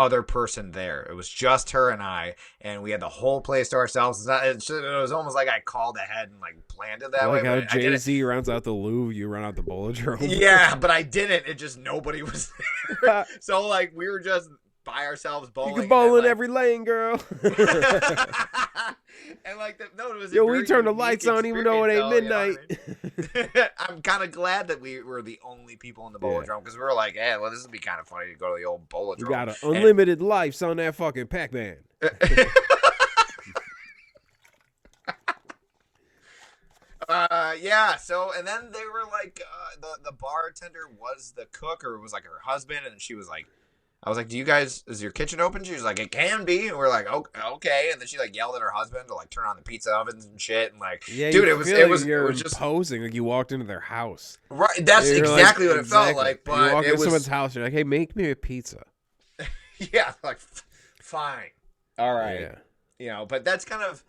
other person there. It was just her and I and we had the whole place to ourselves. It's not, it's, it was almost like I called ahead and like planned it that like way. how I Jay Z runs out the Louvre, you run out the Bolodrome. yeah, *laughs* but I didn't. It just nobody was there. *laughs* so like we were just by ourselves bowling. you bowling. can bowl in like- every lane, girl. *laughs* and like the, no, it was. a Yo, we very turn the lights on even though it ain't midnight. you know I mean? *laughs* I'm kind of glad that we were the only people in the Yeah. Bolodrome because we were like, hey, well, this would be kind of funny to go to the old Bolodrome. you got And- unlimited lives on that fucking Pac Man. *laughs* uh, yeah. So, and then they were like, uh, the the bartender was the cook or it was like her husband, and she was like. I was like, "Do you guys? Is your kitchen open?" She was like, "It can be." And we're like, "Oh, okay." And then she like yelled at her husband to like turn on the pizza ovens and shit. And like, Yeah, dude, it was feel it was it was just imposing like you walked into their house. right. That's You're like- exactly what it felt exactly. like. you walk it into was someone's house, you're like, hey, make me a pizza. *laughs* yeah, like fine, all right, Yeah. you know. But that's kind of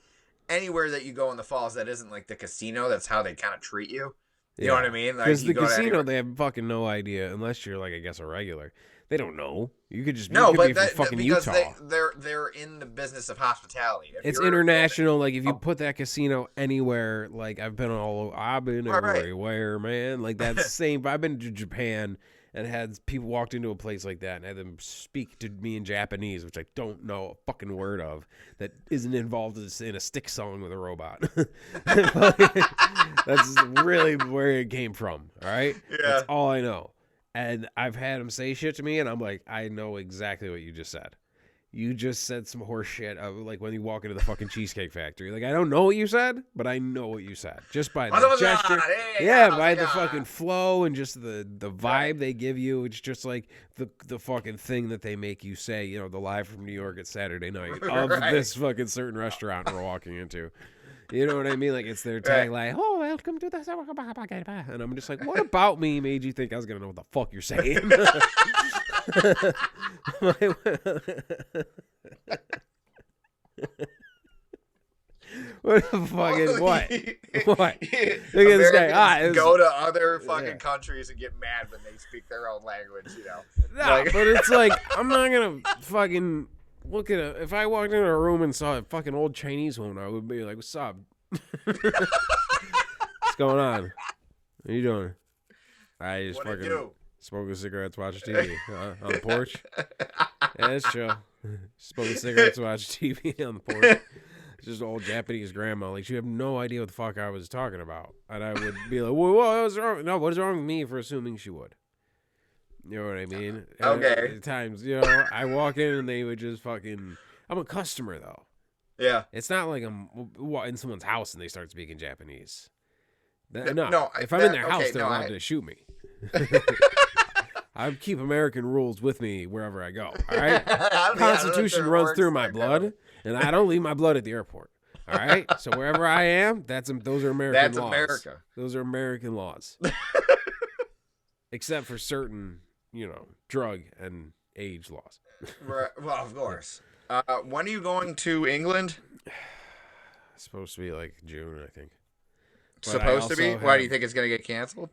anywhere that you go in the falls that isn't like the casino. That's how they kind of treat you. You know what I mean? Because you the casino, they have fucking no idea unless you're like, I guess, a regular. They don't know. You could just you No, could but that, fucking because Utah. they they're they're in the business of hospitality. If it's international. Like if you Oh. put that casino anywhere, like I've been all, over, I've been Right, right. everywhere, man. Like that's the *laughs* same. I've been to Japan and had people walked into a place like that and had them speak to me in Japanese, which I don't know a fucking word of. That isn't involved in a Styx song with a robot. *laughs* *laughs* that's really where it came from. All right, Yeah. that's all I know. And I've had them say shit to me, and I'm like, I know exactly what you just said. You just said some horse shit of like when you walk into the fucking cheesecake factory. Like I don't know what you said, but I know what you said just by the gesture. hey, Yeah, by the fucking flow and just the the vibe they give you. It's just like the the fucking thing that they make you say. You know, the live from New York at Saturday night *laughs* of Right. this fucking certain restaurant we're walking into. You know what I mean? Like it's their tagline. Oh, welcome to the and I'm just like, what about me made you think I was gonna know what the fuck you're saying? *laughs* what the fucking what? *laughs* What? *laughs* Look at this guy. Ah, was- go to other fucking Yeah. countries and get mad when they speak their own language. You know. Nah, Like- but it's like I'm not gonna fucking look at a. If I walked into a room and saw a fucking old Chinese woman, I would be like, "What's up? *laughs* What's going on? What are you doing?" I just What fucking smoking cigarettes, watch TV uh, on the porch. Yeah, it's chill. *laughs* Smoking cigarettes, watch TV on the porch. Just old Japanese grandma. Like she had no idea what the fuck I was talking about, and I would be like, "Whoa, what was wrong? No, what is wrong with me for assuming she would?" You know what I mean? Okay. At times, you know, I walk in and they would just fucking. I'm a customer though. Yeah. It's not like I'm in someone's house and they start speaking Japanese. Th- No, No, if I'm in their house, okay, they're no, allowed I- to shoot me. *laughs* I keep American rules with me wherever I go. *laughs* All right, I *laughs* don't- yeah, I don't know if Constitution runs through my that. blood, and I don't leave my blood at the airport. All right, so wherever I am, that's those are American That's laws. America. Those are American laws, except for certain, you know, drug and age laws. *laughs* Right, Well, of course. Uh, when are you going to England? It's supposed to be like June, I think. But I Supposed to be. also Why do you think it's gonna get canceled?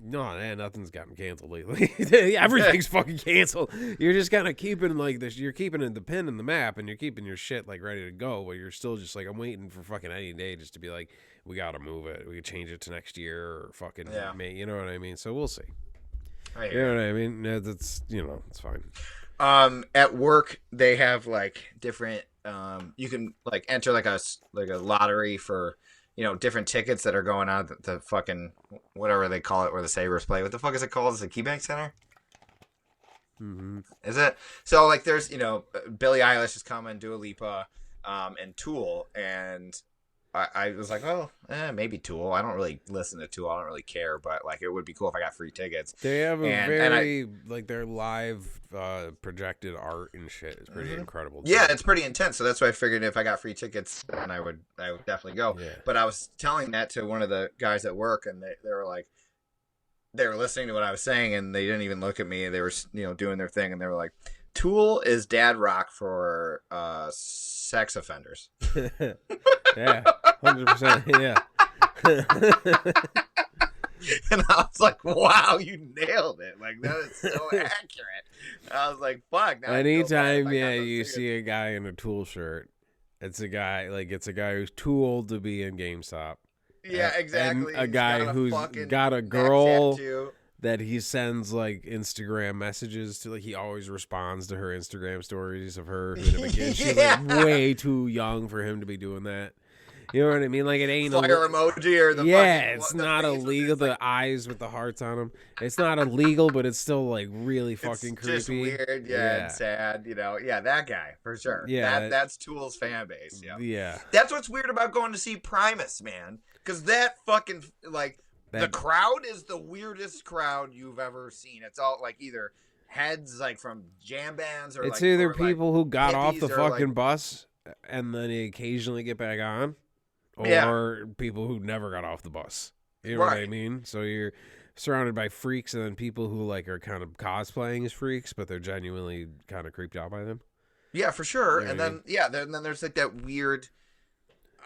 No, man, nothing's gotten canceled lately. *laughs* Everything's *laughs* fucking canceled. You're just kind of keeping like this. You're keeping the pin in the map, and you're keeping your shit like ready to go. But you're still just like, I'm waiting for fucking any day just to be like, we gotta move it. We could change it to next year or fucking Yeah. May. You know what I mean? So we'll see. I You know what I mean? Yeah, That's you know, it's fine. um at work they have like different um you can like enter like a like a lottery for you know different tickets that are going on at the fucking whatever they call it where the sabres play what the fuck is it called is it keybank center Mm-hmm. is it so like there's you know billie eilish is coming Dua lipa um and tool and I, I was like, oh, eh, maybe Tool. I don't really listen to Tool. I don't really care, but like, it would be cool if I got free tickets. They have a And- and I- very like their live uh projected art and shit is pretty Mhm. incredible. Yeah, it's pretty intense. So that's why I figured if I got free tickets, then I would I would definitely go. Yeah. But I was telling that to one of the guys at work, and they, they were like, they were listening to what I was saying, and they didn't even look at me. They were you know doing their thing, and they were like, "Tool is dad rock for uh, sex offenders." *laughs* yeah, hundred percent. Yeah. *laughs* And I was like, "Wow, you nailed it! Like that is so *laughs* accurate." I was like, "Fuck!" now I feel bad if Anytime, yeah, you see a guy in a tool shirt, it's a guy like it's a guy who's too old to be in GameStop. yeah, and exactly. a guy got who's got a girl that he sends like Instagram messages to. Like he always responds to her Instagram stories of her. *laughs* kid. She's like way too young for him to be doing that. You know what I mean? Like it ain't fire a, emoji or the yeah, fucking- it's the not illegal. this, like, The eyes with the hearts on them. It's not illegal, but it's still like really fucking it's creepy. just weird, yeah, Yeah. and sad. You know, yeah, that guy for sure. Yeah. that, that's Tool's fan base. Yeah, Yeah. that's what's weird about going to see Primus, man, because that fucking like the crowd is the weirdest crowd you've ever seen. It's all like either heads like from jam bands or It's like, either or, like- people who got off the fucking like- bus and then they occasionally get back on, or Yeah. people who never got off the bus. You know what I mean? So you're surrounded by freaks and then people who like are kind of cosplaying as freaks, but they're genuinely kind of creeped out by them. Yeah, for sure. Yeah, and yeah. then yeah, then, then there's like that weird,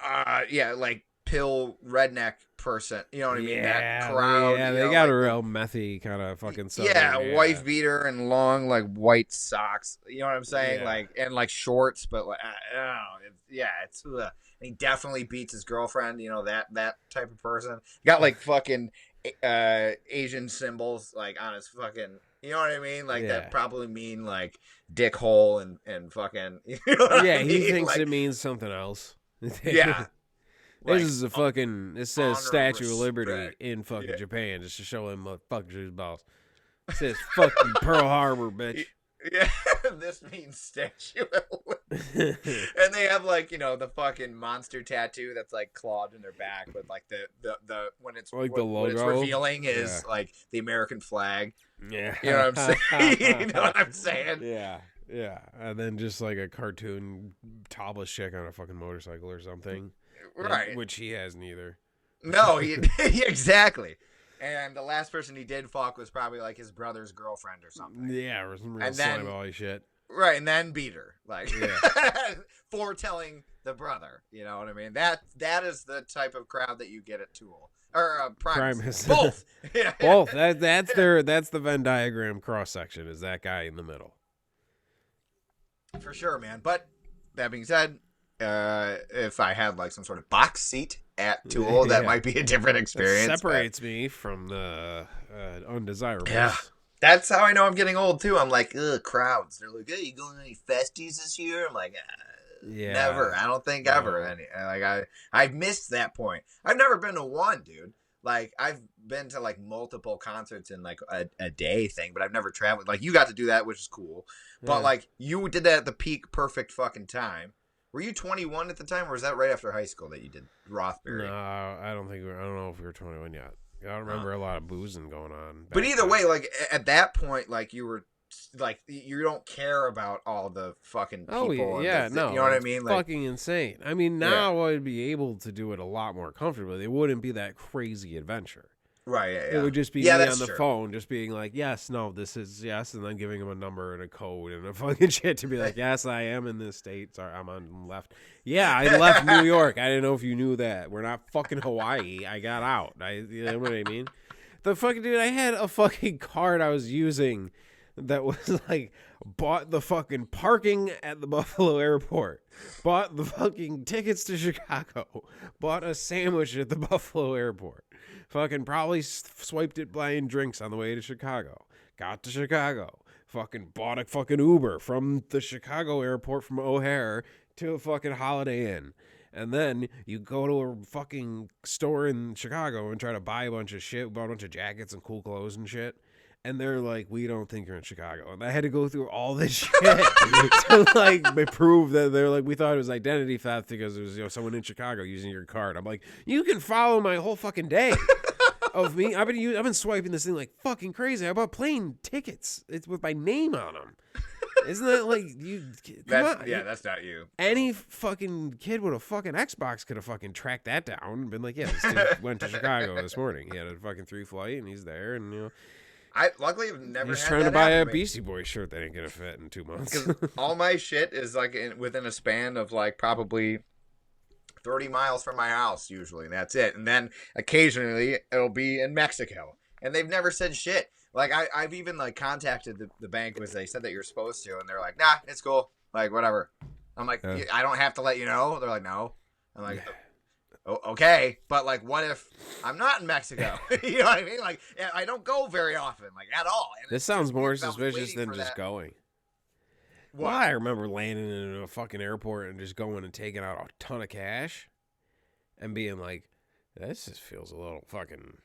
uh, yeah, like pill redneck person. You know what I mean? yeah, that crowd. yeah, they know, got like a real methy kind of fucking. yeah, southern- wife beater and long like white socks. You know what I'm saying? Yeah. Like and like shorts, but like I don't know. It's, yeah, it's ugh. He definitely beats his girlfriend. You know that that type of person. Got like *laughs* fucking uh Asian symbols like on his fucking. You know what I mean? Like Yeah. that probably mean like dick hole and and fucking. *laughs* You know what I Yeah, he thinks Like, it means something else. *laughs* Yeah. This like, is a fucking. It says Statue of Liberty in fucking Yeah. Japan just to show him motherfuckers his balls. It says fucking Pearl Harbor, bitch. Yeah, *laughs* this means statue. *laughs* and they have like you know the fucking monster tattoo that's like clawed in their back with like the the, the when it's Like the when it's logo? revealing is Yeah. like the American flag. yeah, You know what I'm saying? *laughs* you know what I'm saying? Yeah, yeah, and then just like a cartoon topless chick on a fucking motorcycle or something, and- Right? Which he has neither. No, he, exactly. And the last person he did fuck was probably like his brother's girlfriend or something. Yeah, or some real And then- slime bally shit. Right, and then beat her, like Yeah. *laughs* foretelling the brother. You know what I mean? That that is the type of crowd that you get at Tool or uh, Primus. Primus. *laughs* Both. *laughs* Yeah. Both. That that's their that's the Venn diagram cross section. Is that guy in the middle? for sure, man. But that being said, uh, if I had like some sort of box seat at *laughs* Tool, that Yeah. might be a different That experience. but separates me from the uh, undesirables. Yeah. That's how I know I'm getting old too. I'm like, ugh, crowds. They're like, hey, you going to any festies this year? I'm like, uh, Yeah. never. I don't think ever. Any like I I've missed that point. I've never been to one, dude. Like I've been to like multiple concerts in like a, a day thing, but I've never traveled. Like you got to do that, which is cool. But Yeah. like you did that at the peak perfect fucking time. Were you 21 at the time, or was that right after high school that you did Rothbury? No, I don't think we I don't know if we were 21 yet. I don't remember a lot of boozing going on. But either then. way, like at that point, like you were like you don't care about all the fucking oh, people. Oh yeah, yeah, the- no, you know what I mean? Like, fucking insane. I mean, Yeah. now I'd be able to do it a lot more comfortably. It wouldn't be that crazy adventure. Right? Yeah, yeah. It would just be Yeah, me on the true. phone, just being like, "Yes, no, this is yes," and then giving him a number and a code and a *laughs* fucking shit to be like, *laughs* "Yes, I am in this state. Sorry, I'm on left. Yeah, I left New *laughs* York. I didn't know if you knew that. We're not fucking Hawaii. I got out. I, you know what I mean? The fucking dude, I had a fucking card I was using that was like bought the fucking parking at the *laughs* Buffalo airport, bought the fucking tickets to Chicago, bought a sandwich at the *laughs* Buffalo airport, fucking probably swiped it buying drinks on the way to Chicago, got to Chicago, fucking bought a fucking Uber from the Chicago airport from O'Hare to a fucking Holiday Inn. And then you go to a fucking store in Chicago and try to buy a bunch of shit, bought a bunch of jackets and cool clothes and shit. And they're like, we don't think you're in Chicago. And I had to go through all this *laughs* shit to like *laughs* prove that they're like, we thought it was identity theft because it was you know someone in Chicago using your card. I'm like, you can follow my whole fucking day of me. I've been I've been swiping this thing like fucking crazy. I bought plane tickets. It's with my name on them. Isn't that like you? That's, on, yeah, you- that's not you. any fucking kid with a fucking Xbox could have fucking tracked that down and been like, yeah, this dude *laughs* went to Chicago this morning. He had a fucking three flight and he's there and you know I luckily have never. he's had trying to buy a me. Beastie Boy shirt that ain't gonna fit in two months. *laughs* all my shit is like in, within a span of like probably 30 miles from my house usually and that's it and then occasionally it'll be in mexico and they've never said shit like I, i've even like contacted the, the bank because they said that you're supposed to and they're like nah it's cool like whatever i'm like Yeah. i don't have to let you know they're like no i'm like "O- okay but like what if i'm not in mexico *laughs* you know what i mean like i don't go very often like at all And this sounds more weird 'cause I was suspicious than just that- going. What? Well, I remember landing in a fucking airport and just going and taking out a ton of cash and being like, this just feels a little fucking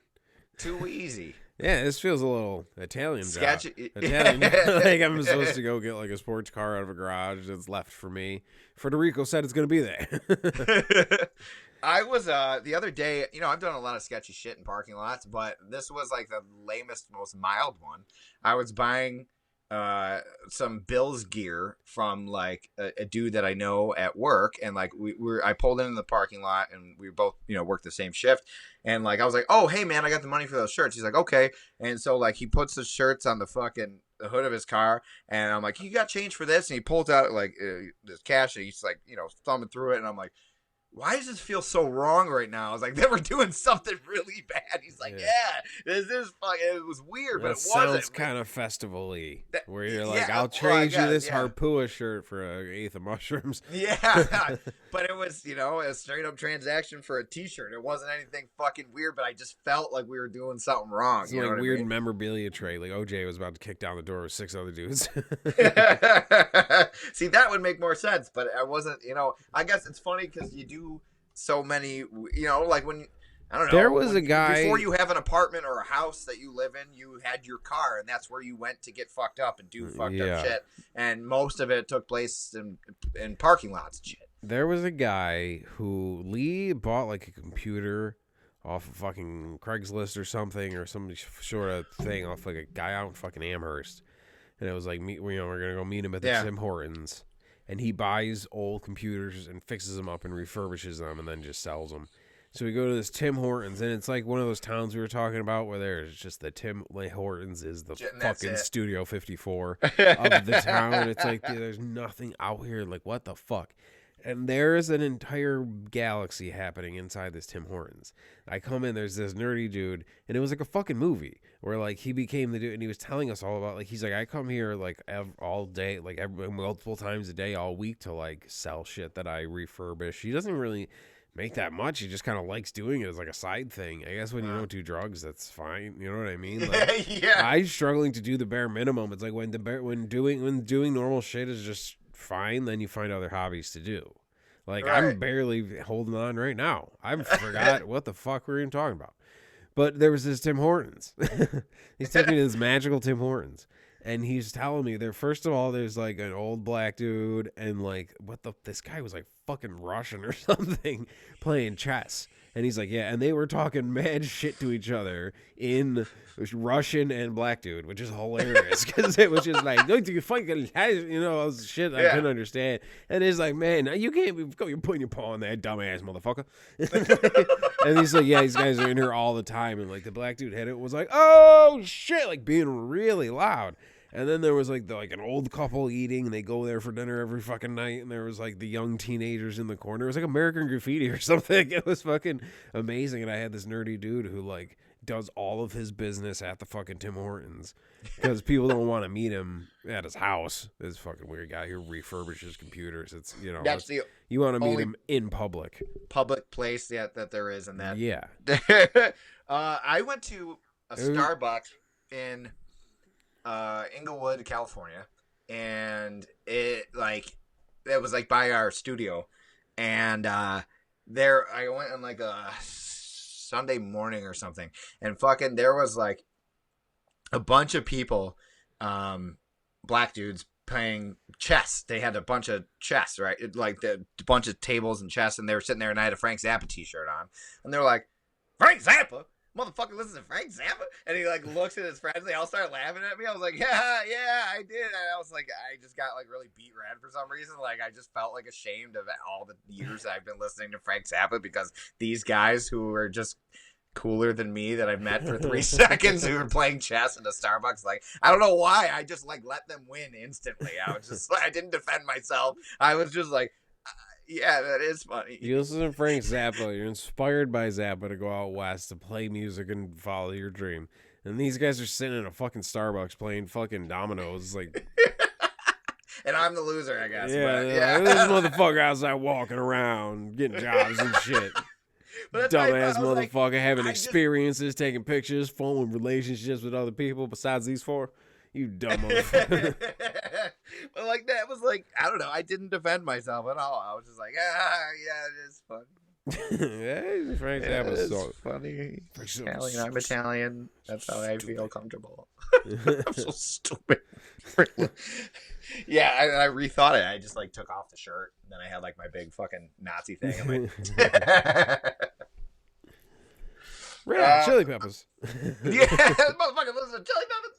too easy *laughs* yeah, this feels a little Italian sketchy *laughs* Italian. like I'm supposed to go get like a sports car out of a garage that's left for me. Federico said it's gonna be there. I was uh the other day, you know, I've done a lot of sketchy shit in parking lots, but this was like the lamest, most mild one. I was buying uh some Bills gear from like a, a dude that I know at work and like we were I pulled in the parking lot and we both, you know, worked the same shift and like I was like, "Oh, hey man, I got the money for those shirts." He's like, "Okay." And so like he puts the shirts on the fucking the hood of his car and I'm like, "You got change for this?" And he pulls out like uh, this cash and he's like, you know, thumbing through it and I'm like why does this feel so wrong right now? I was like, they were doing something really bad. He's like, Yeah. yeah, this is fucking. It was weird, but That it sounds wasn't. kind of festival-y, That- where you're like, yeah, I'll oh, well, trade you this yeah. Harpua shirt for an eighth of mushrooms. *laughs* Yeah, *laughs* but it was you know a straight up transaction for a T-shirt. It wasn't anything fucking weird, but I just felt like we were doing something wrong. It's you like what weird I mean? memorabilia trade. Like OJ was about to kick down the door with six other dudes. *laughs* See, that would make more sense, but I wasn't. You know, I guess it's funny because you do so many. You know, like when I don't know. There was when a guy- before you have an apartment or a house that you live in. You had your car, and that's where you went to get fucked up and do mm, fucked Yeah. up shit. And most of it took place in in parking lots and shit. there was a guy who Lee bought like a computer off of fucking Craigslist or something or some sort of thing off like a guy out in fucking Amherst, and it was like, meet, you know, we're gonna go meet him at the Yeah. Tim Hortons, and he buys old computers and fixes them up and refurbishes them and then just sells them. So we go to this Tim Hortons, and it's like one of those towns we were talking about where there's just the Tim Hortons is the fucking it. Studio 54 *laughs* of the town. It's like there's nothing out here. Like what the fuck? And there's an entire galaxy happening inside this Tim Hortons. I come in, there's this nerdy dude, and it was like a fucking movie where like he became the dude, and he was telling us all about like he's like I come here like ev- all day, like every, multiple times a day, all week to like sell shit that I refurbish. He doesn't really make that much. He just kind of likes doing it as like a side thing. I guess when you Uh. don't do drugs, that's fine. You know what I mean? *laughs* Like, yeah. I'm struggling to do the bare minimum. It's like when the bare when doing when doing normal shit is just fine, then you find other hobbies to do. Like I'm barely holding on right now. I *laughs* forgot what the fuck we are even talking about. But there was this Tim Hortons. *laughs* he's taking me to this *laughs* magical Tim Hortons. And he's telling me there first of all, there's like an old black dude and like what the this guy was like fucking Russian or *laughs* something playing chess. And he's like, yeah, and they were talking *laughs* mad shit to each other in Russian and black dude, which is hilarious *laughs* because it was just like, don't you fucking, you know, shit I Yeah. couldn't understand. And it's like, man, you can't be, you're putting your paw on that dumbass motherfucker. *laughs* and he's like, yeah, these guys are in here all the time. And like the black dude had it was like, oh shit, like being really loud. And then there was like the, like an old couple eating, and they go there for dinner every fucking night. And there was like the young teenagers in the corner. It was like American Graffiti or *laughs* something. It was fucking amazing. And I had this nerdy dude who like does all of his business at the fucking Tim Hortons because people don't want to meet him at his house. This fucking weird guy who refurbishes computers. It's you know That's the you want to meet him in public. public place that, that there is in that. Yeah, *laughs* uh, I went to a Starbucks in uh, Inglewood, California, and it like it was like by our studio, and uh, there I went on like a Sunday morning or something, and fucking there was like a bunch of people, um, black dudes playing chess. They had a bunch of chess, right? It, like the a bunch of tables and chess, and they were sitting there, and I had a Frank Zappa T-shirt on, and they were like, "Frank Zappa." Motherfucker listens to Frank Zappa, and he like looks at his friends. They all start laughing at me. I was like, "Yeah, yeah, I did." And I was like, I just got like really beat red for some reason. Like I just felt like ashamed of all the years I've been listening to Frank Zappa because these guys who were just cooler than me that I've met for three *laughs* seconds who were playing chess in a Starbucks. Like, I don't know why. I just like let them win instantly. I was just like, *laughs* I didn't defend myself. I was just like, yeah, that is funny. you listen to Frank Zappa. You're inspired by Zappa to go out west to play music and follow your dream. And these guys are sitting in a fucking Starbucks playing fucking dominoes. Like, *laughs* and I'm the loser, I guess. yeah, but, yeah. yeah. this motherfucker *laughs* outside walking around, getting jobs and shit. *laughs* Dumbass was like, motherfucker having I just- experiences, taking pictures, forming relationships with other people besides these four. You dumb motherfucker. *laughs* but like that was like I don't know. I didn't defend myself at all. I was just like, ah, yeah, it is funny. *laughs* yeah, Frank Yeah, Zappa's it is so. funny. Italian. I'm Italian. That's how I feel comfortable. *laughs* I'm so stupid. yeah, I, I rethought it. I just like took off the shirt, and then I had like my big fucking Nazi thing. I'm like, Red Uh, Chili Peppers. yeah, motherfucker, listen to Chili Peppers.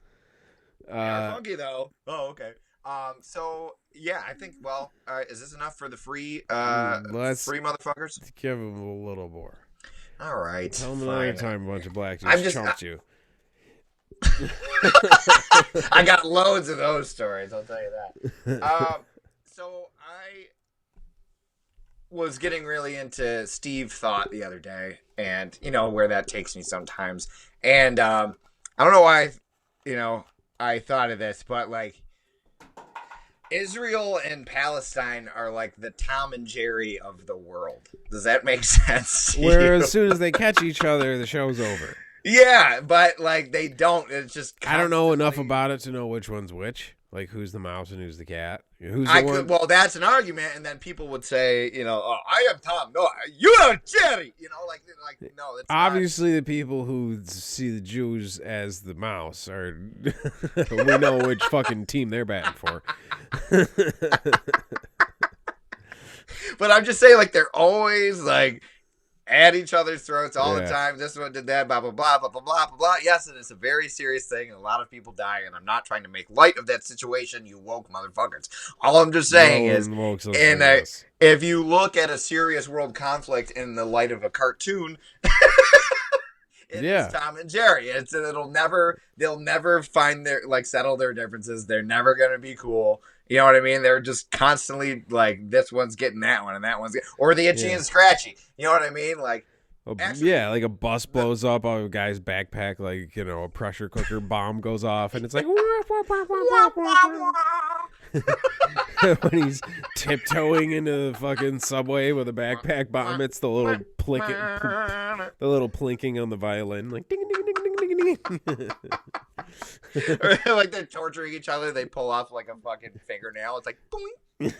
Yeah, Uh, funky though. Oh, okay. Um. So yeah, I think. Well. Is this enough for the free? Uh, let's- free motherfuckers. give them a little more. All right. Tell him another time a bunch of black I'm dudes just- chumped you. *laughs* I got loads of those stories. I'll tell you that. *laughs* Um. So I. was getting really into Steve Thought the other day, and you know where that takes me sometimes. And um, I don't know why, you know, I thought of this, but like Israel and Palestine are like the Tom and Jerry of the world. Does that make *laughs* sense? Where you? as soon as they catch each other, the show's over. yeah, but like they don't. It's just I don't know enough about it to know which one's which. Like who's the mouse and who's the cat. Who's I could, well, that's an argument, and then people would say, you know, oh, I am Tom. No, you are Jerry. You know, like, like no, it's not. Obviously, the people who see the Jews as the mouse are. *laughs* we know which fucking team they're batting for. *laughs* But I'm just saying, like, they're always like at each other's throats all the time. This one did that, blah blah blah blah blah blah blah blah. Yes, and it's a very serious thing, and a lot of people die. And I'm not trying to make light of that situation, you woke motherfuckers. All I'm just saying No is, one wokes up and, for uh, this. if you look at a serious world conflict in the light of a cartoon. *laughs* It's Yeah. Tom and Jerry. It's it'll never they'll never find their like settle their differences. They're never gonna be cool. You know what I mean? They're just constantly like this one's getting that one and that one's get, or the itchy Yeah. and scratchy. You know what I mean? Like A- actually- yeah, like a bus blows up on a guy's backpack, like you know, a pressure cooker bomb goes off, and it's like when he's tiptoeing into the fucking subway with a backpack bomb, it's the little plinking, the little plinking on the violin, like ding ding ding ding ding ding. or like they're torturing each other. They pull off like a fucking fingernail. It's like boing.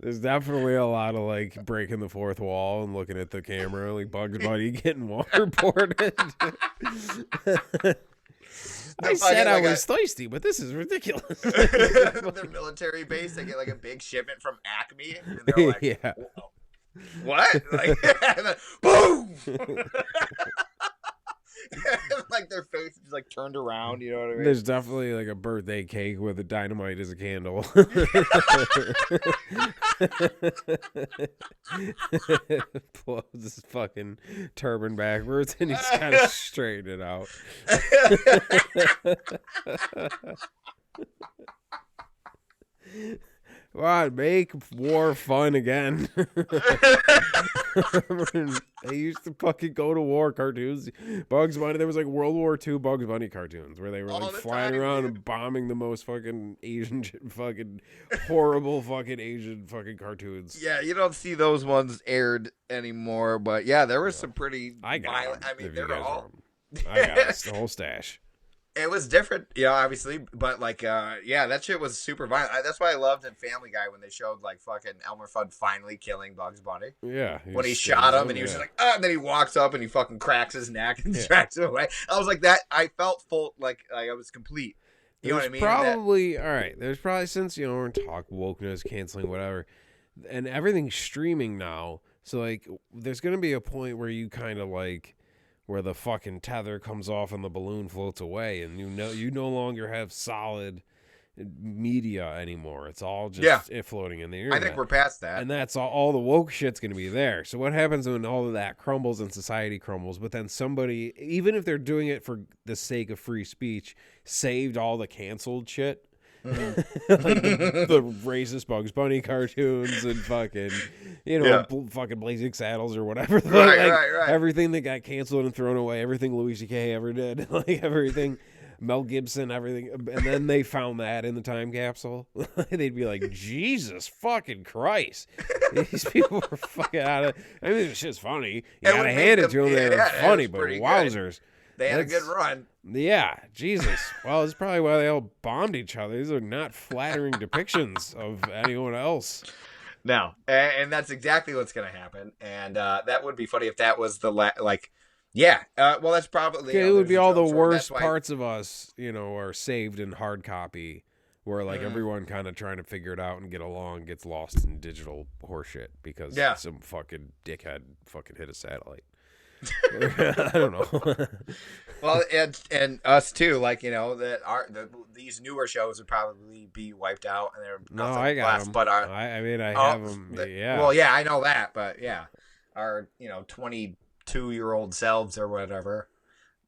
There's definitely a lot of like breaking the fourth wall and looking at the camera, like Bugs Bunny getting waterboarded. *laughs* I said I like, was thirsty, but this is ridiculous. *laughs* their *laughs* military base. They get like a big shipment from Acme, and they're like, *laughs* yeah. "What?" Like, boom. *laughs* like their face is like turned around. You know what I mean? There's definitely like a birthday cake with a dynamite as a candle. *laughs* Blows his fucking turban backwards and he's kind of straighten it out. *laughs* Come on, make war fun again. They used to fucking go to war cartoons. Bugs Bunny, there was like World War II Bugs Bunny cartoons where they were All like the flying time, around dude. and bombing the most fucking Asian, *laughs* fucking horrible fucking Asian fucking cartoons. Yeah, you don't see those ones aired anymore, but yeah, there was some pretty I got violent. 'em, I mean, they're all. I got *laughs* the whole stash. It was different, you know, obviously, but like, uh, yeah, that shit was super violent. I, that's why I loved in Family Guy when they showed like fucking Elmer Fudd finally killing Bugs Bunny Yeah. when he shot stands him, and he was yeah. like, ah, and then he walks up and he fucking cracks his neck and Yeah. tracks him away. I was like that. I felt full, like, like I was complete. You know what I There's mean? That- Probably all right. There's probably since you know we're talk wokeness, canceling, whatever, and everything's streaming now. So like, there's gonna be a point where you kind of like where the fucking tether comes off and the balloon floats away, and you know you no longer have solid media anymore. It's all just Yeah. it floating in the air. I think we're past that. and that's all, all the woke shit's going to be there. So what happens when all of that crumbles and society crumbles? But then somebody, even if they're doing it for the sake of free speech, saved all the canceled shit. Mm-hmm. like *laughs* the, the racist Bugs Bunny cartoons and fucking, you know, Yeah. bl- fucking Blazing Saddles or whatever. *laughs* Right, like, right, right. Everything that got canceled and thrown away, everything Louis C.K. ever did, *laughs* like everything. Mel Gibson, everything, and then they found that in the time capsule. They'd be like, "Jesus fucking Christ, these people were fucking out of." I mean, this shit's funny. You It gotta hand it to them; they're yeah, funny, but pretty good. they had a good run. Yeah, Jesus. *laughs* Well, it's probably why they all bombed each other. These are not flattering depictions of anyone else. No, and, that's exactly what's going to happen. And uh, that would be funny if that was the la- like, yeah. Uh, well, that's probably it would be all the joke for it. worst why- parts of us, you know, are saved in hard copy, where like Mhm. everyone kind of trying to figure it out and get along gets lost in digital horseshit because Yeah. some fucking dickhead fucking hit a satellite. *laughs* *laughs* I don't know. Well, and and us too. Like you know that our the, these newer shows would probably be wiped out, and they're no, nothing I got left them. But our I, I mean, I oh, have them. the- Yeah. Well, yeah, I know that, but yeah, our you know twenty two year old selves or whatever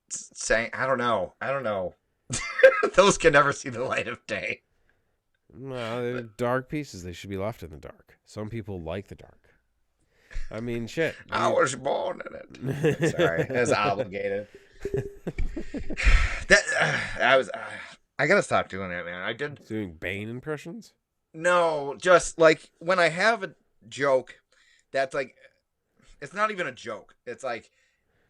saying I don't know, I don't know. *laughs* Those can never see the light of day. No, they're dark pieces. They should be left in the dark. Some people like the dark. I mean, shit. I was born in it. Sorry, as *laughs* obligated. *laughs* that uh, I was. Uh, I gotta stop doing that, man. I did doing Bane impressions. no, just like when I have a joke, that's like, it's not even a joke. It's like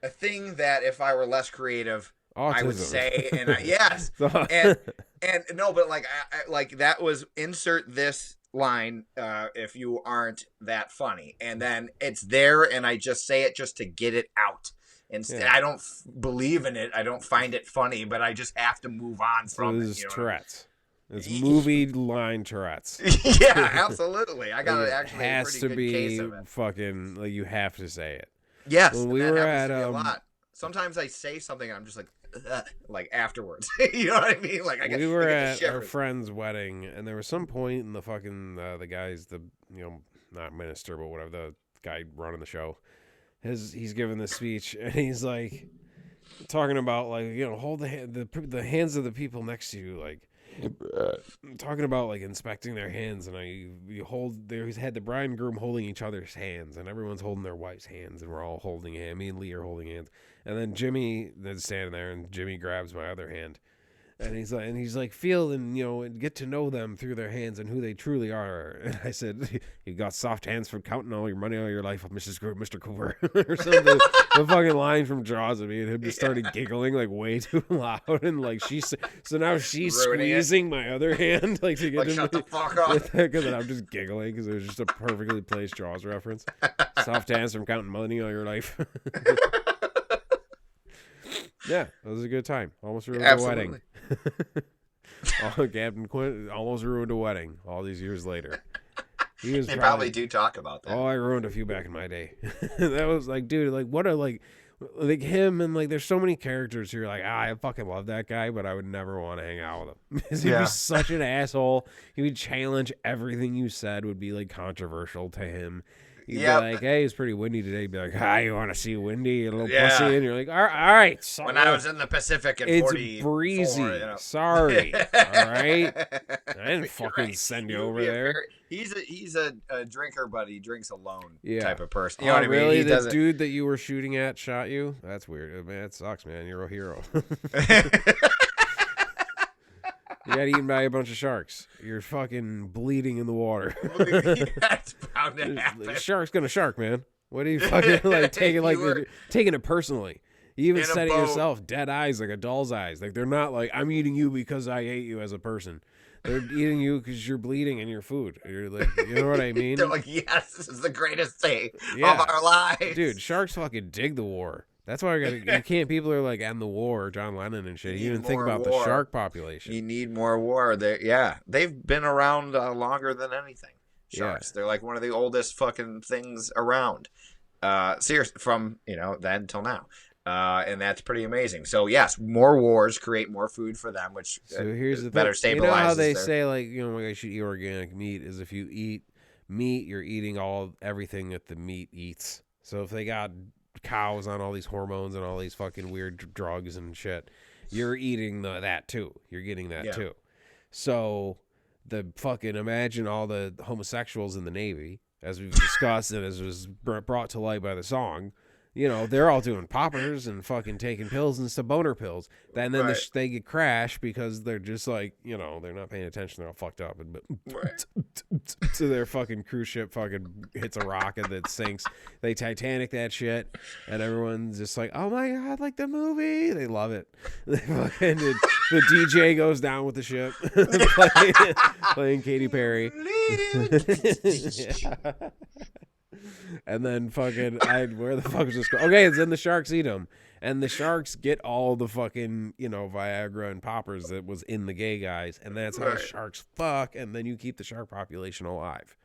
a thing that if I were less creative, I would say, and I, *laughs* yes, and and no, but like I, I, like that was insert this line uh, if you aren't that funny, and then it's there, and I just say it just to get it out. And Yeah. I don't f- believe in it. I don't find it funny, but I just have to move on so from this it. You know? Tourette's. It's *laughs* movie line Tourette's. *laughs* yeah, *laughs* absolutely. I got it actually a has pretty to good be case of it. fucking like you have to say it. Yes, when we were at, um, a lot. Sometimes I say something, and I'm just like, "Ugh," like afterwards. you know what I mean? Like I get, we were at our friend's wedding, and there was some point in the fucking uh, the guy's the you know not minister but whatever the guy running the show. His he's giving this speech, *laughs* and he's like talking about like you know hold the hand, the the hands of the people next to you like. Talking about like inspecting their hands, and I you hold there. He's had the bride and groom holding each other's hands, and everyone's holding their wife's hands, and we're all holding hand. Me and Lee are holding hands, and then Jimmy is standing there, and Jimmy grabs my other hand, and he's like, and he's like, feel and you know, and get to know them through their hands and who they truly are. *laughs* And I said, you got soft hands from counting all your money all your life, Mrs. Mr. Hooper, *laughs* or something. the fucking line from Jaws of me and him just started giggling like way too *laughs* loud, and like she's so now she's Ruining it. squeezing my other hand like to get Like shut the fuck up. because I'm just giggling because it was just a perfectly placed Jaws reference. Soft hands from counting money all your life. yeah, it was a good time. Almost ruined a wedding. *laughs* Oh, Captain Quint almost ruined a wedding all these years later. He was They probably do talk about that. Oh, I ruined a few back in my day. *laughs* that was like, dude, like what are like like him and like there's so many characters who are like, ah, I fucking love that guy, but I would never want to hang out with him. *laughs* Because he'd Yeah. be such an asshole. He would challenge everything you said would be like controversial to him. He'd Yep. be like, hey, it's pretty windy today. He'd be like, ah, you want to see windy, A little Yeah. pussy? And you're like, all right, all right so when I was in the Pacific in it's 40, breezy. you know. Sorry. *laughs* all right. I didn't fucking right. send you over there. very- he's a he's a, a drinker, but he drinks alone Yeah. type of person. You know oh, what I mean? really? He the doesn't. dude that you were shooting at shot you? That's weird. Man, it sucks, man. You're a hero. *laughs* *laughs* you got eaten by a bunch of sharks. You're fucking bleeding in the water. *laughs* *laughs* That's bound to The shark's gonna shark, man. What are you *laughs* fucking like taking like were- taking it personally? You even In said it boat. yourself. Dead eyes, like a doll's eyes. Like they're not like I'm eating you because I ate you as a person. They're eating you because you're bleeding in your food. You're like, you know what I mean? They're like, yes, this is the greatest day Yeah. of our lives, Dude, sharks fucking dig the war. That's why I gotta. You *laughs* can't. People are like, "End the war," John Lennon and shit. You didn't think about war. the shark population. You need more war. They, yeah, they've been around uh, longer than anything. Yeah. Sharks. They're like one of the oldest fucking things around. Uh, serious from you know then till now. Uh, and that's pretty amazing. So yes, more wars create more food for them, which So uh, here's the better thing. stabilizes. You know how they their- say like you know like I should eat organic meat is if you eat meat, you're eating all everything that the meat eats. So if they got cows on all these hormones and all these fucking weird drugs and shit, you're eating the, that too. You're getting that Yeah. too. So the fucking imagine all the homosexuals in the Navy, as we've *laughs* discussed and as was brought to light by the song. You know, they're all doing poppers and fucking taking pills and some boner pills. Then then the sh- they get crashed because they're just like, you know, they're not paying attention. They're all fucked up. And but Right. *laughs* so their fucking cruise ship fucking hits a rocket that sinks. They Titanic that shit, and everyone's just like, "Oh my god, like the movie!" They love it. *laughs* They fucking the, the DJ goes down with the ship, *laughs* playing, playing Katy Perry. Yeah. And then fucking, I where the fuck was this? Okay, it's then the sharks eat them, and the sharks get all the fucking you know Viagra and poppers that was in the gay guys, and that's how Right. sharks fuck, and then you keep the shark population alive.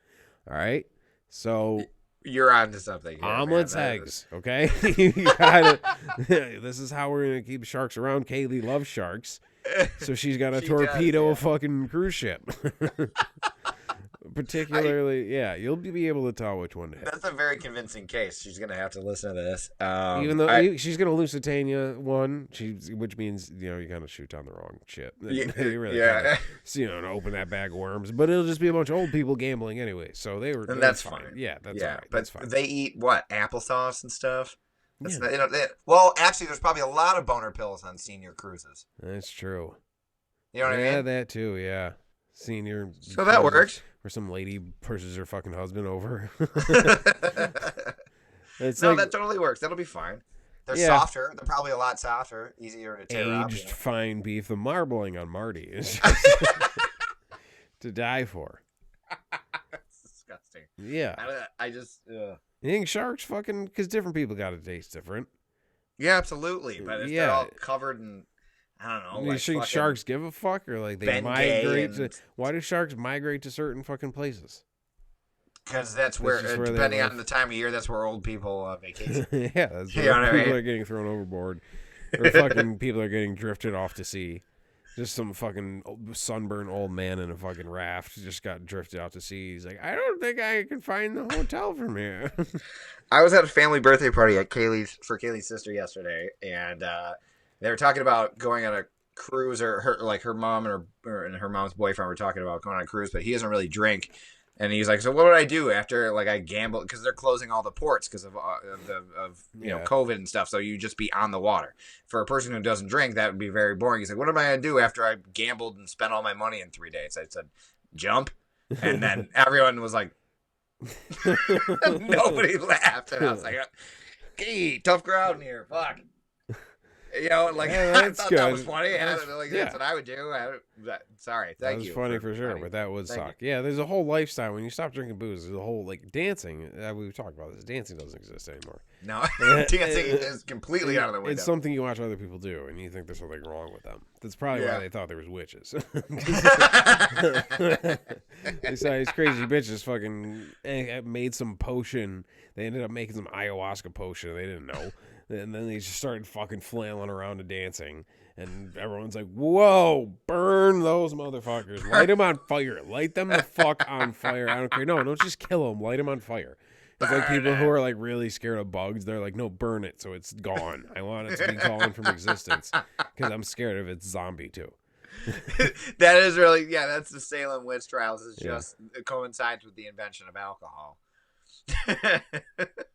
All right, so You're onto something. Here, omelets, is- eggs. Okay, *laughs* gotta. *laughs* this is how we're gonna keep sharks around. Kaylee loves sharks, *laughs* so she's got a She does, torpedo yeah. a fucking cruise ship. Particularly, yeah, you'll be able to tell which one. That's a very convincing case. She's gonna have to listen to this. Um, Even though I- she's gonna Lusitania one, she's which means you know you kind of shoot down the wrong shit. *laughs* Yeah, you really yeah. so, you know, open that bag of worms. But it'll just be a bunch of old people gambling anyway. So they were. And that's fine. fine. Yeah, that's yeah, right. but That's fine. they eat what applesauce and stuff. That's Yeah. not- you know, they- well, actually, there's probably a lot of boner pills on senior cruises. That's true. You know what yeah, I mean? that too. Yeah, senior. So that works. Where some lady pushes her fucking husband over. *laughs* no, like that totally works. That'll be fine. They're Yeah. softer. They're probably a lot softer, easier to tear up. aged you know? fine beef. The marbling on Marty is *laughs* *laughs* to die for. That's disgusting. Yeah, I, I just. Ugh. you think sharks fucking because different people got to taste different. Yeah, absolutely. But if Yeah. they're all covered in, I don't know. you like think sharks give a fuck or like they Bengay migrate to? Why do sharks migrate to certain fucking places? Because that's where, uh, where depending on the time of year, that's where old people uh, vacation. *laughs* yeah, that's You where what I people mean? are getting thrown overboard, *laughs* or fucking people are getting drifted off to sea. Just some fucking sunburned old man in a fucking raft just got drifted out to sea. He's like, I don't think I can find the hotel from here. *laughs* I was at a family birthday party at Kaylee's for Kaylee's sister yesterday, and uh, they were talking about going on a cruise, or her like her mom and her or, and her mom's boyfriend were talking about going on a cruise, but he doesn't really drink. And he's like, "So what would I do after like I gamble because they're closing all the ports because of, uh, of the of you know COVID and stuff. So you just be on the water. For a person who doesn't drink, that would be very boring. He's like, "What am I gonna do after I gambled and spent all my money in three days?" I said, "Jump," and then *laughs* everyone was like, *laughs* *laughs* Nobody laughed, and I was like, "Gee, tough crowd in here. Fuck." You know, like Yeah, *laughs* I thought that was good. funny. I That's- like yeah. that's what I would do. I, that, sorry, that was you. funny for sure, funny. but that would Thank suck. Yeah, there's a whole lifestyle when you stop drinking booze. There's a whole like dancing. Uh, we've talked about this. Dancing doesn't exist anymore. no, *laughs* *laughs* dancing is completely out of the window. It's something you watch other people do, and you think there's something wrong with them. That's probably Yeah. why they thought there was witches. These these crazy bitches fucking eh, made some potion. They ended up making some ayahuasca potion. They didn't know. And then they just started fucking flailing around and dancing. And everyone's like, whoa, burn those motherfuckers. Light them on fire. Light them the fuck on fire. I don't care. No, don't just kill them. Light them on fire. It's like people who are like really scared of bugs. They're like, no, burn it so it's gone. I want it to be gone from existence because I'm scared of its zombie too. *laughs* that is really yeah. That's the Salem witch trials. Yeah. just it coincides with the invention of alcohol. *laughs*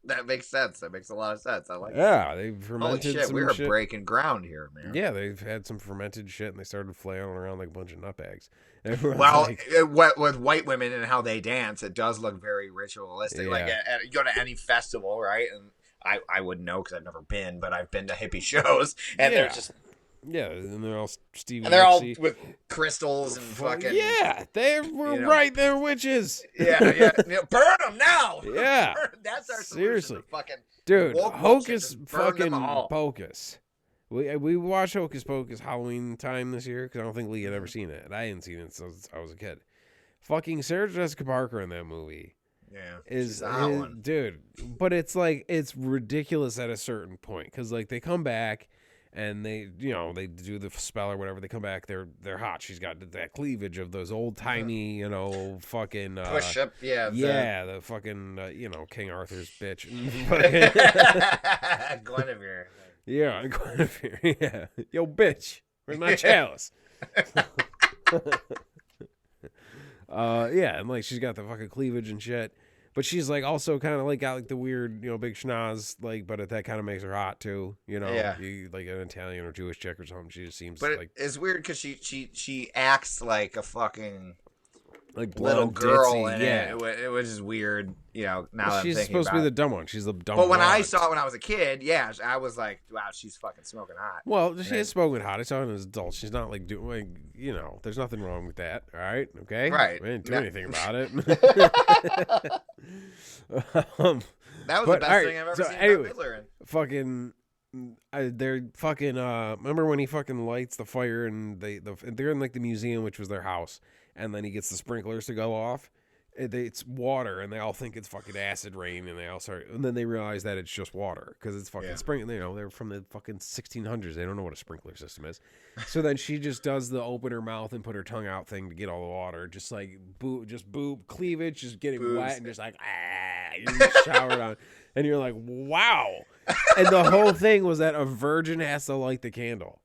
that makes sense. That makes a lot of sense. I like. Yeah, they Holy fermented shit, some we are shit. breaking ground here, man. Yeah, they've had some fermented shit and they started flailing around like a bunch of nutbags. *laughs* Everyone's Well, like, it- with white women and how they dance, it does look very ritualistic. Like at, at- you go to any festival, right? And I, I wouldn't know because I've never been, but I've been to hippie *laughs* shows, and Yeah. they're just yeah, and they're all Stevie and they're all Nicks-y. with crystals and fucking Yeah, they were you know. right. They're witches. yeah, yeah. *laughs* Burn them now. *laughs* Yeah. that's our. Seriously. Fucking Dude, Hocus just burn them fucking. Pocus. We we watched Hocus Pocus Halloween time this year because I don't think Lee had ever seen it, and I hadn't seen it since I was a kid. Fucking Sarah Jessica Parker in that movie yeah, is, she's a hot is- dude. But it's like it's ridiculous at a certain point because like they come back and they you know they do the spell or whatever. They come back, they're they're hot. She's got that cleavage of those old timey you know fucking uh, Push up, yeah, the- yeah the fucking uh, you know King Arthur's bitch. *laughs* *laughs* *laughs* Guinevere. Yeah, Guinevere. Yeah. Yo, bitch. Where's my chalice? uh, yeah, and like she's got the fucking cleavage and shit. But she's like also kind of like got like the weird, you know, big schnoz, like, but that kind of makes her hot too, you know. Yeah. You, like an Italian or Jewish chick or something. She just seems But like it's weird because she she she acts like a fucking like little girl ditzy, in yeah. it. It, wa- it was just weird, you know. Now that I'm she's supposed to be the dumb one. She's the dumb. But when I saw it when I was a kid, yeah, I was like, wow, she's fucking smoking hot. Well, she then- is spoken hot. I saw her as an adult. She's not like doing, like, you know, there's nothing wrong with that. All right. Okay. Right. We didn't do No. anything about it. *laughs* *laughs* um, That was But, the best alright, thing I've ever so seen anyway. fucking, I, they're fucking, uh, remember when he fucking lights the fire and they, the, they're in like the museum, which was their house. And then he gets the sprinklers to go off. it's water, and they all think it's fucking acid rain, and they all start, and then they realize that it's just water because it's fucking Yeah. spring. You know, they're from the fucking 1600s. They don't know what a sprinkler system is. so then she just does the open her mouth and put her tongue out thing to get all the water, just like boob, just boob cleavage, just getting Boobs. wet and just like ah, you showered on, and you're like, wow. And the whole thing was that a virgin has to light the candle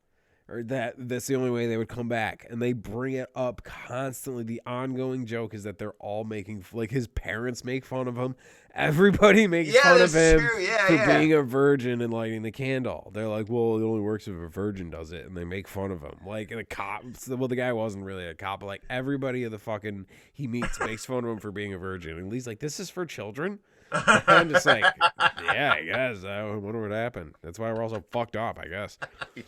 or that that's the only way they would come back. And they bring it up constantly. The ongoing joke is that they're all making like his parents make fun of him. *laughs* Everybody makes Yeah, fun of him. Yeah, for yeah. being a virgin and lighting the candle. They're like well it only works if a virgin does it and they make fun of him. Like and a cop well the guy wasn't really a cop but like everybody of the fucking he meets makes fun of him for being a virgin. And he's like this is for children I'm just like, *laughs* yeah, I guess. I wonder what happened. That's why we're all so fucked up, I guess.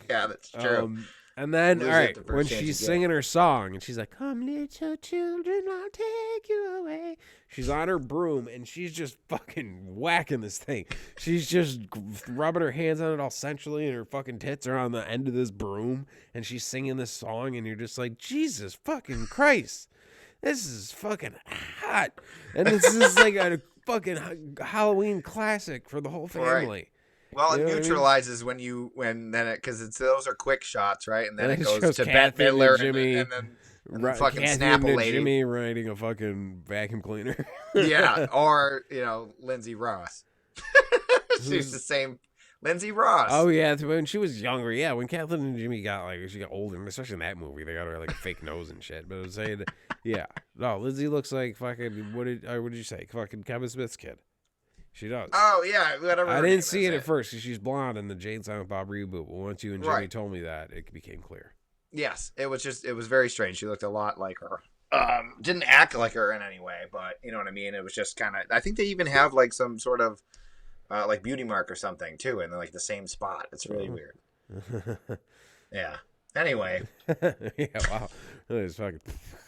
yeah, that's true. Um, and then, Lose all right, the when she's singing her song and she's like, Come, little children, I'll take you away. She's on her broom and she's just fucking whacking this thing. She's just rubbing her hands on it all sensually, and her fucking tits are on the end of this broom. And she's singing this song, and you're just like, Jesus fucking Christ. This is fucking hot. And this is like a fucking Halloween classic for the whole Right. family. well, it you know what I mean? neutralizes when you when then it because it's those are quick shots, right? And then And it it goes to Bette and Midler, and, Jimmy then- and then and Right, fucking Kathy Snapple lady. Jimmy riding a fucking vacuum cleaner. yeah, *laughs* or you know Lindsay Ross. *laughs* She's the same. Lindsay Ross. Oh yeah, when she was younger, yeah. When Kathleen and Jimmy got like she got older, especially in that movie, they got her like a fake nose and shit. But I was saying, yeah, no, Lindsay looks like fucking what did uh, what did you say? Fucking Kevin Smith's kid. She does. Oh yeah, whatever. I didn't see it at first because she's blonde in the Jay and Silent Bob reboot. But once you and Jimmy Right. told me that, it became clear. Yes, it was just it was very strange. She looked a lot like her. Um, didn't act like her in any way, but you know what I mean. It was just kind of. I think they even have like some sort of uh, like beauty mark or something too, in like the same spot. It's really Oh. weird. *laughs* Yeah. Anyway, *laughs* yeah, wow, that is fucking.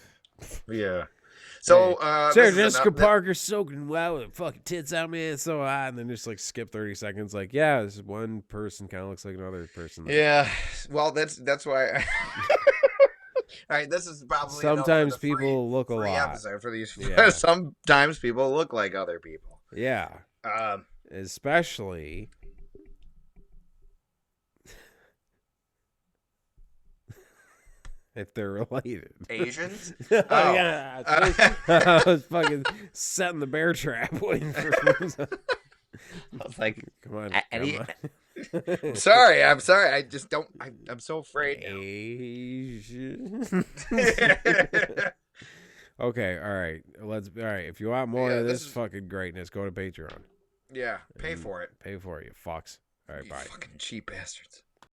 *laughs* yeah. So uh, Sarah Jessica Parker soaking wet with fucking tits out, man. It's so hot. And then just like skip 30 seconds. Like, yeah, this one person kind of looks like another person. Yeah. Well, that's that's why. I... All right, this is probably Sometimes the free- people look a lot. episode for these. Yeah. Sometimes people look like other people. Yeah. Um, Especially. if they're related. Asians. *laughs* oh, Oh. yeah. Uh, *laughs* *laughs* I was fucking setting the bear trap waiting for I was like, Come on. I- any- come I'm on. sorry, I'm sorry. I just don't. I, I'm so afraid. Asian. okay, all right. Let's all right. If you want more Yeah, of this this, is- fucking greatness, go to Patreon. Yeah, pay for it. Pay for it, you fucks. All right, you bye. fucking cheap bastards.